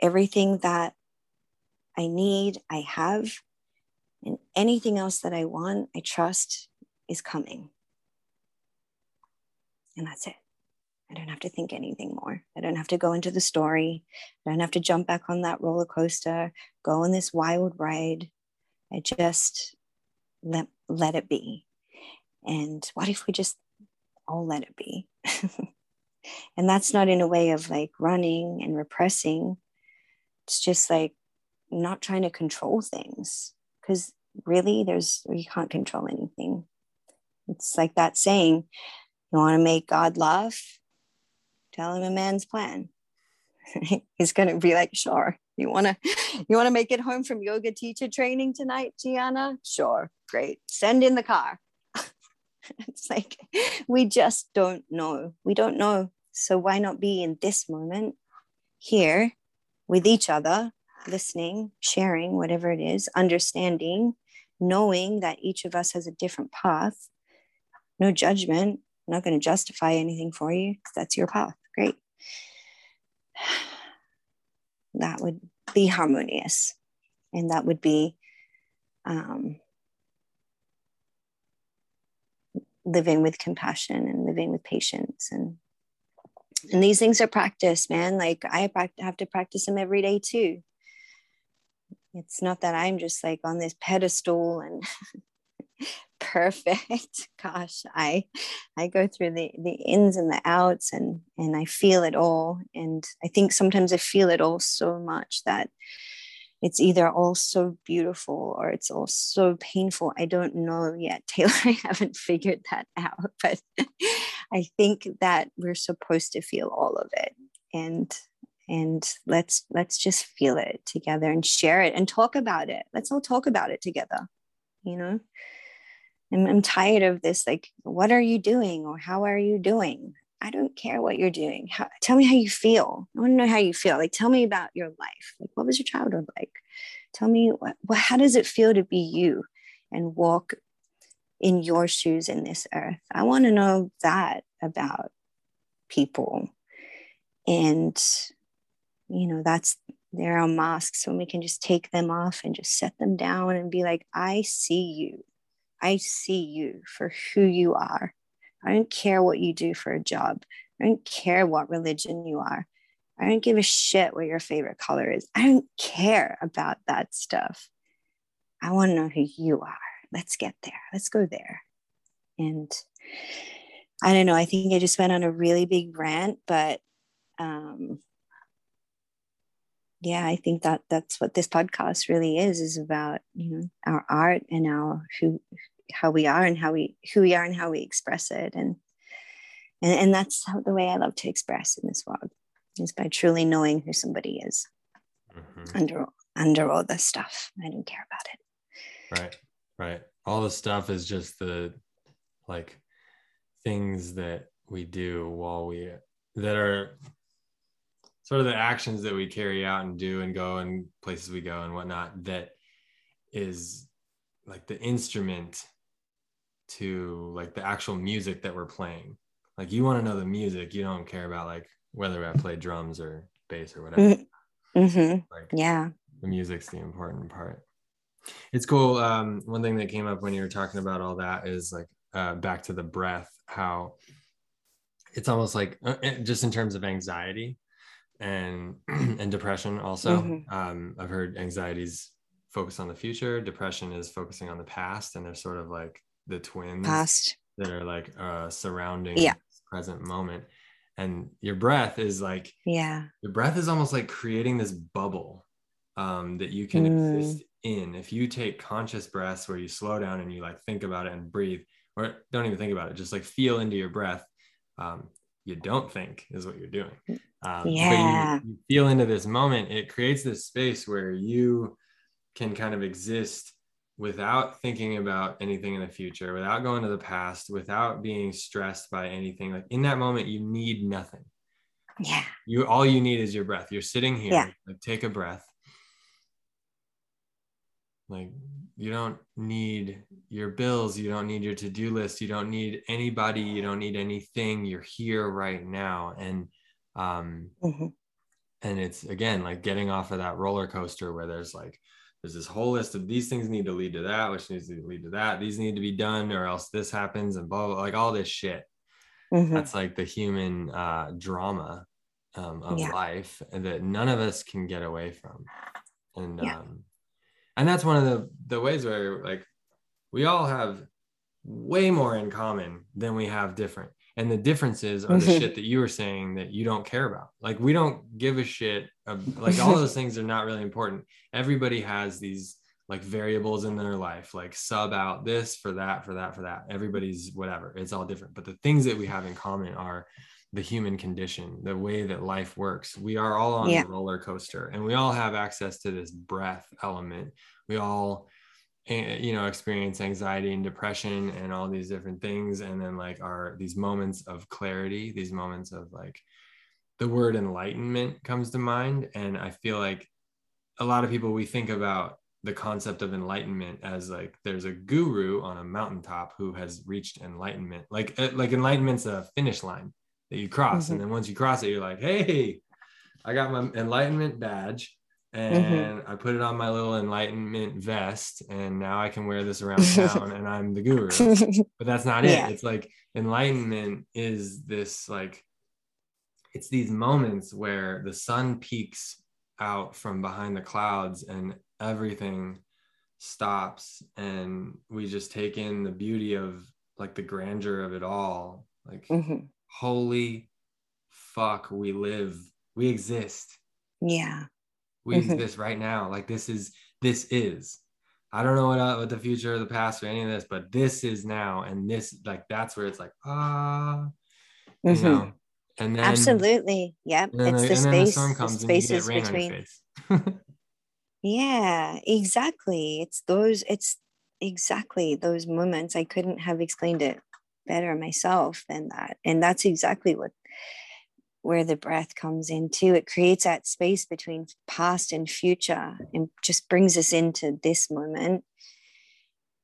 everything that i need i have and anything else that i want i trust is coming and that's it. I don't have to think anything more. I don't have to go into the story. I don't have to jump back on that roller coaster, go on this wild ride. I just let, let it be. And what if we just I'll let it be. and that's not in a way of like running and repressing. It's just like not trying to control things because really there's you can't control anything. It's like that saying, you want to make God laugh? Tell him a man's plan. He's gonna be like, sure. You wanna you wanna make it home from yoga teacher training tonight, Gianna? Sure, great. Send in the car. it's like we just don't know. We don't know. So why not be in this moment here with each other, listening, sharing, whatever it is, understanding, knowing that each of us has a different path. No judgment. I'm not going to justify anything for you because that's your path. Great. That would be harmonious. And that would be um, living with compassion and living with patience and and these things are practice man like i have to practice them every day too it's not that i'm just like on this pedestal and perfect gosh i i go through the the ins and the outs and and i feel it all and i think sometimes i feel it all so much that it's either all so beautiful or it's all so painful. I don't know yet, Taylor. I haven't figured that out, but I think that we're supposed to feel all of it. And and let's let's just feel it together and share it and talk about it. Let's all talk about it together. You know? I'm, I'm tired of this like what are you doing or how are you doing I don't care what you're doing. How, tell me how you feel. I want to know how you feel. Like, tell me about your life. Like, what was your childhood like? Tell me, what, what, how does it feel to be you and walk in your shoes in this earth? I want to know that about people. And, you know, that's, there are masks when we can just take them off and just set them down and be like, I see you. I see you for who you are I don't care what you do for a job. I don't care what religion you are. I don't give a shit what your favorite color is. I don't care about that stuff. I want to know who you are. Let's get there. Let's go there. And I don't know. I think I just went on a really big rant, but um, yeah, I think that that's what this podcast really is is about. You know, our art and our who how we are and how we who we are and how we express it. And and, and that's how, the way i love to express in this world is by truly knowing who somebody is mm-hmm. under under all the stuff. I don't care about it. Right right. All the stuff is just the like things that we do while we that are sort of the actions that we carry out and do and go and places we go and whatnot that is like the instrument to like the actual music that we're playing. Like you want to know the music, you don't care about like whether I play drums or bass or whatever. Mm-hmm. mm-hmm. Like, yeah, the music's the important part. It's cool. Um, one thing that came up when you were talking about all that is like uh, back to the breath, how it's almost like uh, just in terms of anxiety and and depression. Also, mm-hmm. um, I've heard anxieties focus on the future, depression is focusing on the past, and they're sort of like the twins past. that are like uh surrounding yeah. present moment. And your breath is like yeah. your breath is almost like creating this bubble um that you can mm. exist in. If you take conscious breaths where you slow down and you like think about it and breathe or don't even think about it just like feel into your breath um you don't think is what you're doing. Um, yeah you, you feel into this moment it creates this space where you can kind of exist without thinking about anything in the future, without going to the past, without being stressed by anything. Like in that moment, you need nothing. Yeah. You all you need is your breath. You're sitting here, yeah. like take a breath. Like you don't need your bills, you don't need your to-do list, you don't need anybody, you don't need anything. You're here right now. And um mm-hmm. and it's again like getting off of that roller coaster where there's like there's this whole list of these things need to lead to that, which needs to lead to that. These need to be done, or else this happens, and blah, blah like all this shit. Mm-hmm. That's like the human uh, drama um, of yeah. life that none of us can get away from, and yeah. um, and that's one of the the ways where like we all have way more in common than we have different. And the differences are the mm-hmm. shit that you were saying that you don't care about. Like we don't give a shit of, like all those things are not really important. Everybody has these like variables in their life like sub out this for that for that for that. Everybody's whatever. It's all different. But the things that we have in common are the human condition the way that life works. We are all on yeah. a roller coaster and we all have access to this breath element. We all you know experience anxiety and depression and all these different things and then like are these moments of clarity these moments of like the word enlightenment comes to mind and i feel like a lot of people we think about the concept of enlightenment as like there's a guru on a mountaintop who has reached enlightenment like eh, like enlightenment's a finish line that you cross mm-hmm. and then once you cross it you're like hey i got my enlightenment badge. And mm-hmm. I put it on my little enlightenment vest, and now I can wear this around town, and I'm the guru. But that's not yeah. it. It's like enlightenment is this like it's these moments where the sun peaks out from behind the clouds and everything stops and we just take in the beauty of like the grandeur of it all like mm-hmm. holy fuck we live we exist yeah we mm-hmm. exist right now. Like this is this is. I don't know what, uh, what the future or the past or any of this but this is now and this like that's where it's like ah you mm-hmm. know? And then absolutely. Yep. it's the, the space the storm comes the spaces between yeah exactly. It's those it's exactly those moments. I couldn't have explained it better myself than that. And that's exactly what where the breath comes into it creates that space between past and future and just brings us into this moment.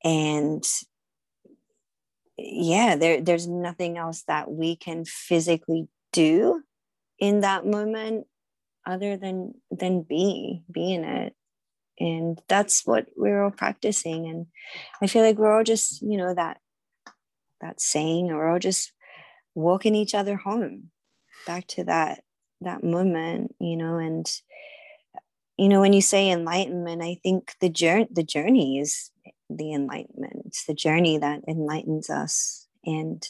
And yeah there, there's nothing else that we can physically do in that moment other than than be be in it. And that's what we're all practicing. And i feel like we're all just you know that that saying we're all just walking each other home back to that that moment you know and you know when you say enlightenment i think the journey the journey is the enlightenment. It's the journey that enlightens us. And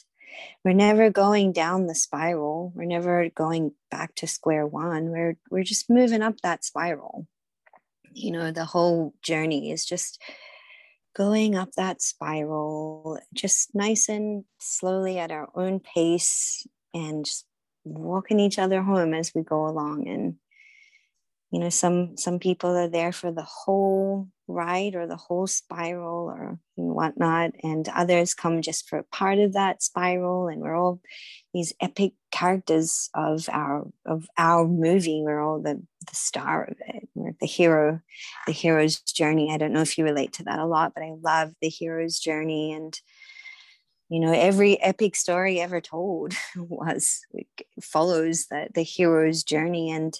we're never going down the spiral. We're never going back to square one. We're we're just moving up that spiral. You know the whole journey is just going up that spiral just nice and slowly at our own pace and just walking each other home as we go along. And you know some some people are there for the whole ride or the whole spiral or whatnot. And others come just for part of that spiral. And we're all these epic characters of our of our movie. We're all the the star of it. We're the hero the hero's journey. I don't know if you relate to that a lot but i love the hero's journey. And you know every epic story ever told was follows the, the hero's journey. And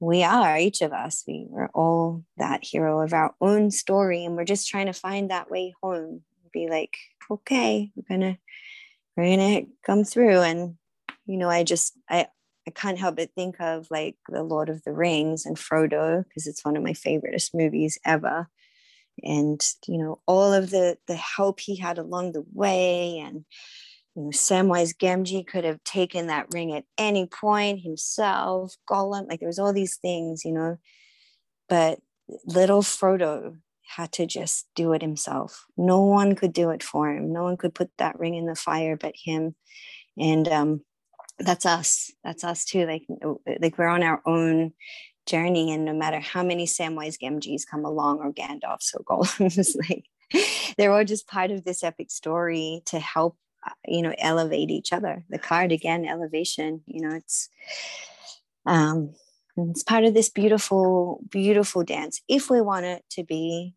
we are each of us we are all that hero of our own story and we're just trying to find that way home. Be like okay we're gonna we're gonna come through. And you know i just i i can't help but think of like the lord of the rings and frodo because it's one of my favoriteest movies ever and you know all of the the help he had along the way and you know samwise gamgee could have taken that ring at any point himself gollum like there was all these things you know but little frodo had to just do it himself. No one could do it for him. No one could put that ring in the fire but him. And um that's us. That's us too. Like like we're on our own journey and no matter how many samwise gamgees come along or gandalfs or gollums like they're all just part of this epic story to help uh, you know elevate each other. The card again elevation you know it's um it's part of this beautiful beautiful dance. If we want it to be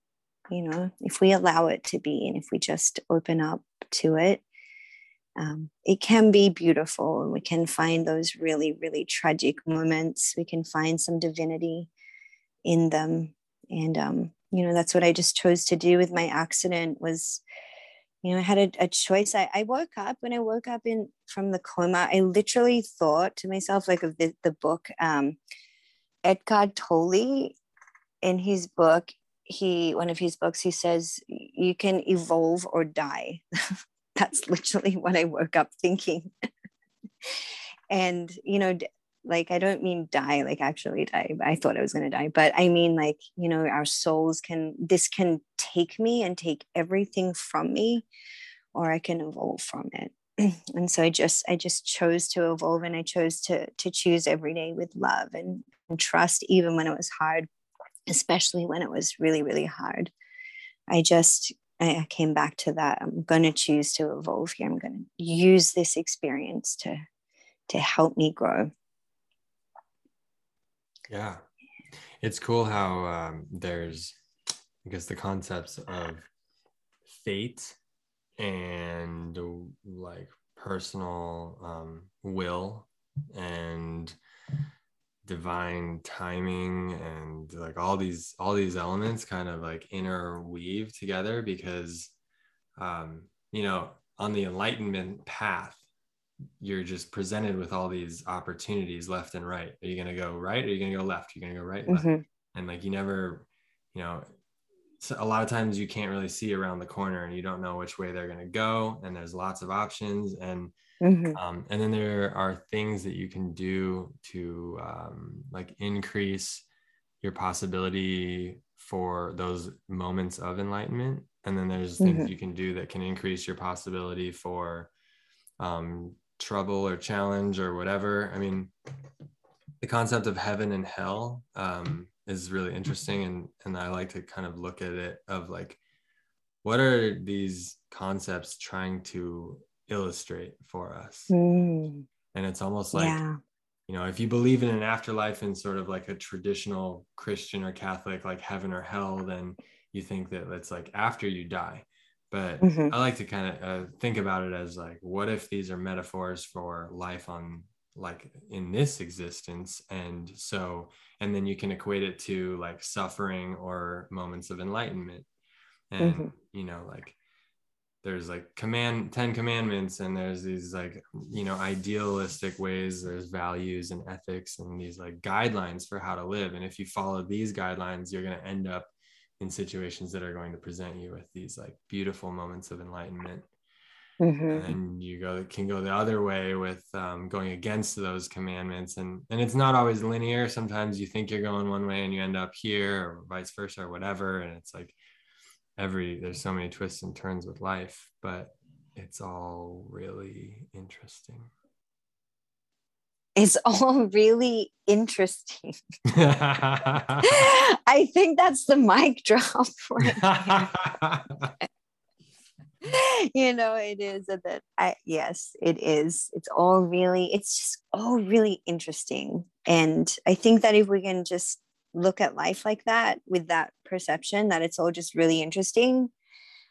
you know if we allow it to be and if we just open up to it um, it can be beautiful and we can find those really really tragic moments. We can find some divinity in them. And um, you know that's what i just chose to do with my accident was you know i had a, a choice. I, I, woke up. When i woke up in from the coma i literally thought to myself like of the, the book um, eckhart tolle in his book he one of his books he says you can evolve or die that's literally what I woke up thinking. and, you know, like I don't mean die, like actually die. I thought I was going to die, but I mean, like, you know, our souls can, this can take me and take everything from me, or I can evolve from it. and so I just, I just chose to evolve and I chose to, to choose every day with love and, and trust, even when it was hard, especially when it was really, really hard. I just I came back to that. I'm going to choose to evolve here. I'm going to use this experience to to help me grow. Yeah, it's cool how um, there's, I guess, the concepts of fate and like personal um, will and divine timing and like all these all these elements kind of like interweave together because um you know on the enlightenment path you're just presented with all these opportunities left and right. Are you going to go right? Or are you going to go left? You're going to go right mm-hmm. left and like you never you know so a lot of times you can't really see around the corner and you don't know which way they're going to go and there's lots of options. And Mm-hmm. Um, and then there are things that you can do to um, like increase your possibility for those moments of enlightenment. And then there's things mm-hmm. you can do that can increase your possibility for um, trouble or challenge or whatever. I mean, the concept of heaven and hell um, is really interesting. And, and I like to kind of look at it of like, what are these concepts trying to illustrate for us. Mm. And it's almost like, yeah. you know, if you believe in an afterlife in sort of like a traditional Christian or Catholic, like heaven or hell, then you think that it's like after you die. But mm-hmm. I like to kind of uh, think about it as like, what if these are metaphors for life on like in this existence? And so, and then you can equate it to like suffering or moments of enlightenment. And, mm-hmm. you know, like there's like command 10 commandments and there's these like you know idealistic ways there's values and ethics and these like guidelines for how to live. And if you follow these guidelines you're going to end up in situations that are going to present you with these like beautiful moments of enlightenment. Mm-hmm. and you go can go the other way with um, going against those commandments. And and it's not always linear. Sometimes you think you're going one way and you end up here or vice versa or whatever. And it's like every there's so many twists and turns with life but it's all really interesting. It's all really interesting. I think that's the mic drop right you know it is a bit i yes it is. It's all really it's just all really interesting. And i think that if we can just look at life like that with that perception that it's all just really interesting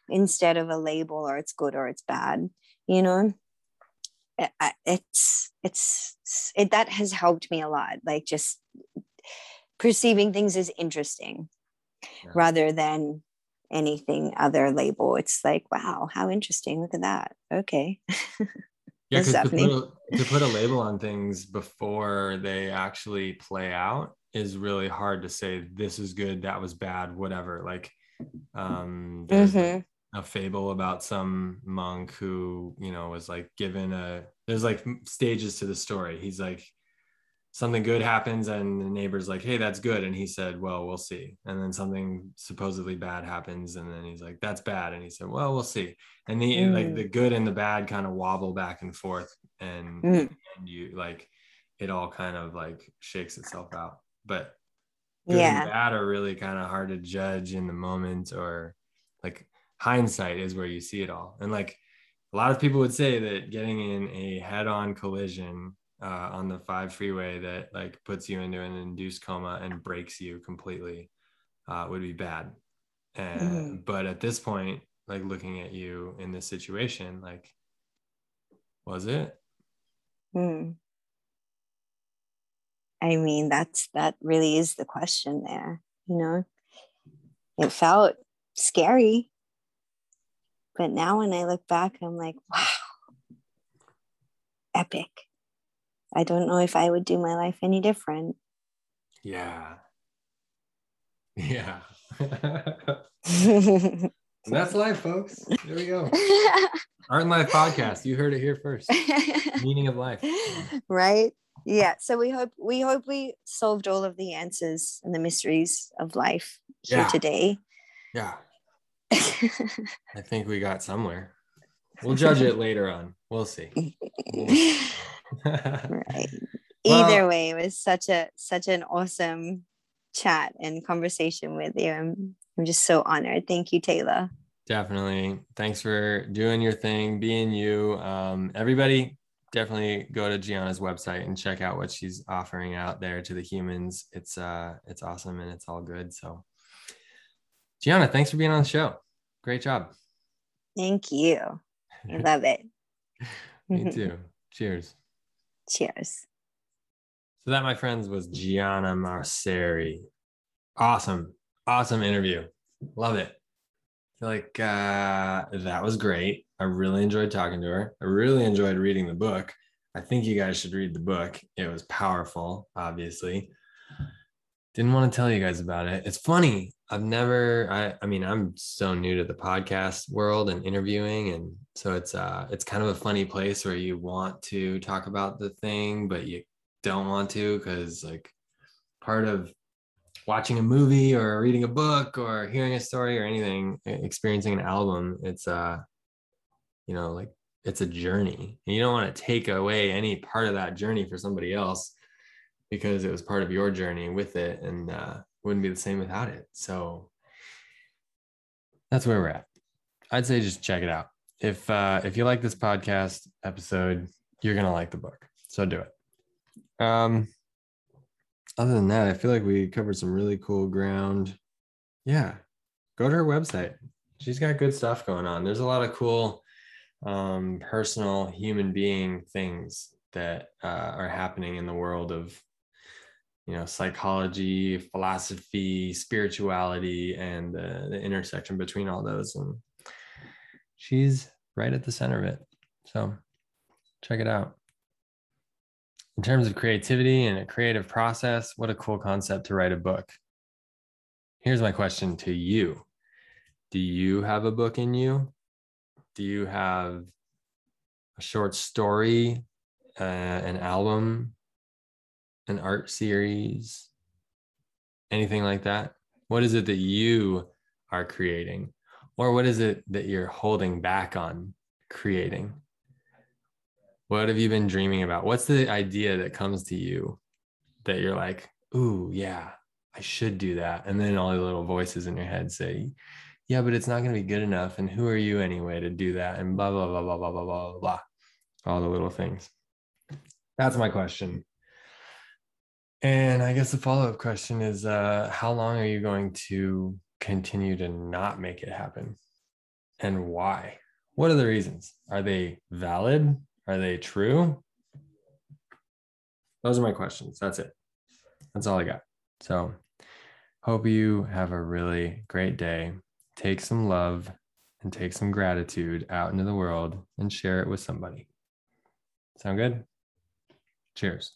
instead of a label or it's good or it's bad you know? It's it's it that has helped me a lot like just perceiving things as interesting yeah. rather than anything other label. It's like wow how interesting. Look at that. Okay. Yeah because to, put a, to put a label on things before they actually play out is really hard to say this is good that was bad whatever like um there's mm-hmm. a fable about some monk who you know was like given a there's like stages to the story he's like something good happens and the neighbor's like hey that's good and he said well we'll see and then something supposedly bad happens and then he's like that's bad and he said well we'll see and the mm. like the good and the bad kind of wobble back and forth and, mm. and you like it all kind of like shakes itself out but good yeah. and bad are really kind of hard to judge in the moment or like hindsight is where you see it all and like a lot of people would say that getting in a head-on collision uh, on the five freeway that like puts you into an induced coma and breaks you completely uh, would be bad and, mm-hmm. but at this point like looking at you in this situation like was it mm. I mean, that's that really is the question there. You know, it felt scary, but now when I look back, I'm like, wow, epic. I don't know if I would do my life any different. Yeah. Yeah. That's life, folks. There we go. Art and Life podcast. You heard it here first. Meaning of life. right? Yeah. So we hope we hope we solved all of the answers and the mysteries of life here Yeah. today. Yeah. I think we got somewhere. We'll judge it later on. We'll see. right. Well- Either way, it was such a such an awesome chat and conversation with you. I'm I'm just so honored. Thank you, Taylor. definitely. Thanks for doing your thing, being you. Um, everybody, definitely go to Gianna's website and check out what she's offering out there to the humans. It's uh, it's awesome and it's all good. So, Gianna, thanks for being on the show. Great job. Thank you. I love it. Me too. Cheers. Cheers. So that, my friends, was Gianna Mauceri. Awesome, awesome interview. Love it. I feel like uh, that was great. I really enjoyed talking to her. I really enjoyed reading the book. I think you guys should read the book. It was powerful, obviously. Didn't want to tell you guys about it. It's funny. I've never I I mean, I'm so new to the podcast world and interviewing and so it's uh it's kind of a funny place where you want to talk about the thing but you don't want to cuz like part of watching a movie or reading a book or hearing a story or anything experiencing an album it's uh you know like it's a journey and you don't want to take away any part of that journey for somebody else because it was part of your journey with it and uh wouldn't be the same without it. So that's where we're at. I'd say just check it out. If uh if you like this podcast episode you're gonna like the book so do it. Um other than that i feel like we covered some really cool ground. Yeah go to her website. She's got good stuff going on. There's a lot of cool um personal human being things that uh, are happening in the world of you know psychology philosophy spirituality and the, the intersection between all those. And she's right at the center of it. So check it out. In terms of creativity and a creative process what a cool concept to write a book. Here's my question to you. Do you have a book in you do you have a short story uh, an album an art series, anything like that? What is it that you are creating? Or what is it that you're holding back on creating? What have you been dreaming about? What's the idea that comes to you that you're like, ooh, yeah, I should do that? And then all the little voices in your head say, yeah, but it's not going to be good enough. And who are you anyway to do that? And blah, blah, blah, blah, blah, blah, blah, blah. All the little things. That's my question. And I guess the follow up question is uh, how long are you going to continue to not make it happen? And why? What are the reasons? Are they valid? Are they true? Those are my questions. That's it. That's all I got. So, hope you have a really great day. Take some love and take some gratitude out into the world and share it with somebody. Sound good? Cheers.